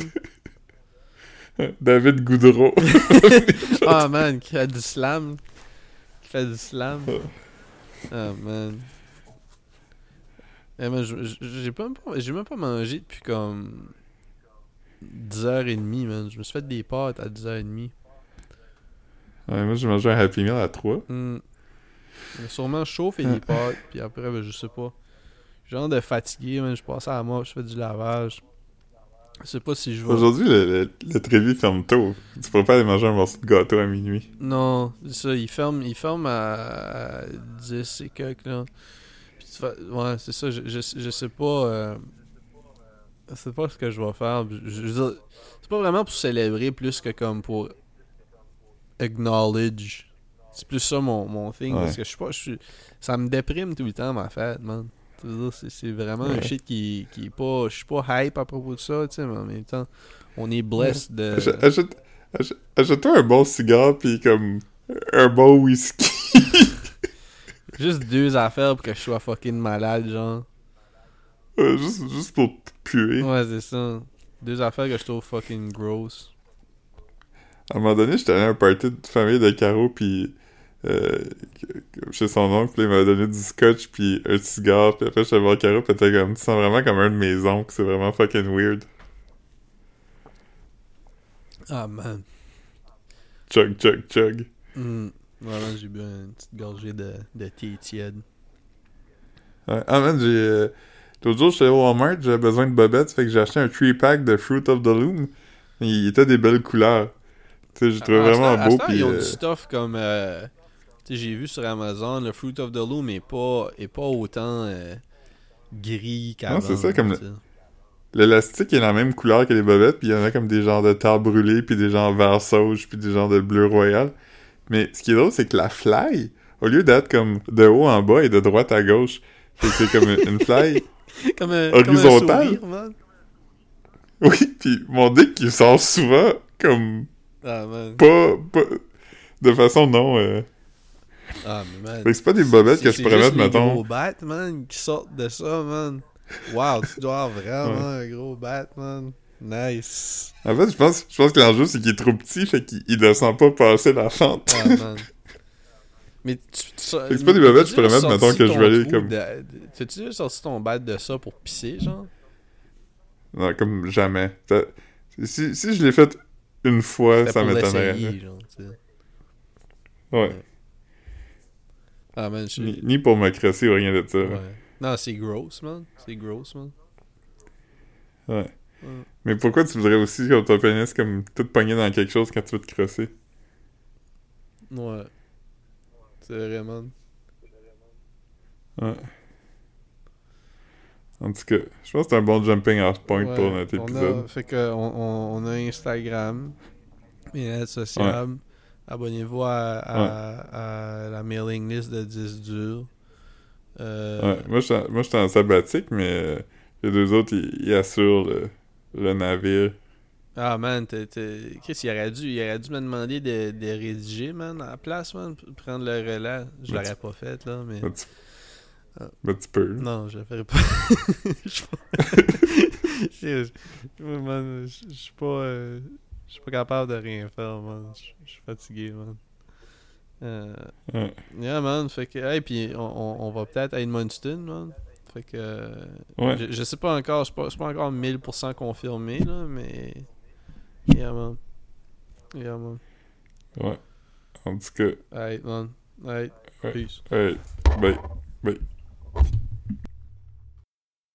David Goudreau. Ah, man, qui fait du slam. Qui fait du slam. Ah, man. Eh, man, j'ai pas, pas- j'ai même pas mangé depuis comme 10h30, man. Je me suis fait des pâtes à 10h30. Ouais, moi, j'ai mangé un Happy Meal à 3. Hmm. Il a Sûrement chaud et des pâtes, puis après, ben, je sais pas. Genre de fatigué, man. Je passe à la mort, je fais du lavage. Je sais pas si je vais. Aujourd'hui, le, le, le Trévis ferme tôt. Tu pourrais pas aller manger un morceau de gâteau à minuit. Non, c'est ça, il ferme, il ferme à, à 10 et quelques, là. Puis tu vas- ouais, c'est ça, je, je, je sais pas. euh, je sais pas ce que je vais faire. Je, je veux dire, c'est pas vraiment pour célébrer plus que comme pour acknowledge. C'est plus ça mon, mon thing, Ouais. parce que je suis pas. je suis- ça me déprime tout le temps, ma fête, man. C'est vraiment un shit qui, qui est pas. Je suis pas hype à propos de ça, tu sais, mais en même temps, on est blessed de. Achète- Achète, achète- achète-toi un bon cigare pis comme un bon whisky. Juste deux affaires pour que je sois fucking malade, genre. Ouais, juste, juste pour puer. Ouais, c'est ça. Deux affaires que je trouve fucking gross. À un moment donné, j'étais allé à un party de famille de Caro, puis euh, chez son oncle, puis il m'a donné du scotch, puis un cigare, puis après, j'étais voir Caro, puis comme, tu sens vraiment comme un de mes oncles, c'est vraiment fucking weird. Ah, man. Chug, chug, chug. Hmm. Voilà, j'ai bu une petite gorgée de, de thé tiède. Ouais. Ah man, j'ai... euh, L'autre jour, j'étais au Walmart, j'avais besoin de bobettes, fait que j'ai acheté un 3-pack de Fruit of the Loom. Il était des belles couleurs. Tu sais, j'ai trouvé Ah, à vraiment beau, puis... Ils ont euh, du stuff comme. euh, j'ai vu sur Amazon, le Fruit of the Loom est pas, est pas autant euh, gris qu'avant. c'est ça, comme. L'élastique est la même couleur que les bobettes, puis il y en a comme des genres de terre brûlée, puis des genres vert sauge, puis des genres de bleu royal. Mais ce qui est drôle, c'est que la fly, au lieu d'être comme de haut en bas et de droite à gauche, c'est comme une fly. Comme un, Horizontal. Comme un sourire, man. Oui, puis mon dick qui sort souvent comme Ah, man. pas, pas de façon non. euh, Ah, mais man. Que c'est pas des bobettes que je pourrais mettre, mettons. gros bats, man, qui sortent de ça, man. Wow, tu dois avoir vraiment un gros bat, man. Nice. En fait, je pense, je pense que l'enjeu, c'est qu'il est trop petit, fait qu'il il descend pas passer la fente. Ah, man. Mais tu, que c'est pas des bobettes, je pourrais mettre, mettons, que je vais aller comme- T'as-tu déjà sorti ton bat de ça pour pisser, genre? non, comme jamais. Ça- Si, si je l'ai fait une fois, ça pour m'étonnerait. sais. Ouais. Ah, man, je... Ni, ni pour me crosser ou rien de ça. Ouais. Non, c'est gross, man. C'est gross, man. Ouais. Ouais. Mais pourquoi tu voudrais aussi comme ton pénis comme tout pogné dans quelque chose quand tu veux te crosser? Ouais. C'est vrai, man. Ouais. En tout cas, je pense que c'est un bon jumping off point Ouais, pour notre on a- épisode. fait que on, on, on a Instagram, bien sociable. Abonnez-vous à, à- à la mailing list de 10 durs. Euh, Ouais, moi, je suis en- moi, je suis en sabbatique, mais euh, les deux autres, ils, ils assurent le, le navire. Ah man, t'es- t'es- qu'est-ce qu'il aurait dû? Il aurait dû me demander de, de rédiger, man, à la place, man, pour prendre le relais. Je Mais l'aurais tu- pas fait, là, mais. Ben, tu, Ah. ben, tu peux. Non, je le ferai pas. Je suis pas- je je- man, je- je suis pas. euh, Je suis pas capable de rien faire, man. Je je suis fatigué, man. Euh, yeah, man. Fait que. Hey, puis on, on, on va peut-être à Edmundston, man. Fait que. Ouais. Je, je sais pas encore, pas, c'est pas encore 1000% confirmé, là, mais. Yeah, man. Yeah, man. Ouais. En tout cas, Alright, man. Alright. Peace. ouais. Bye. Bye.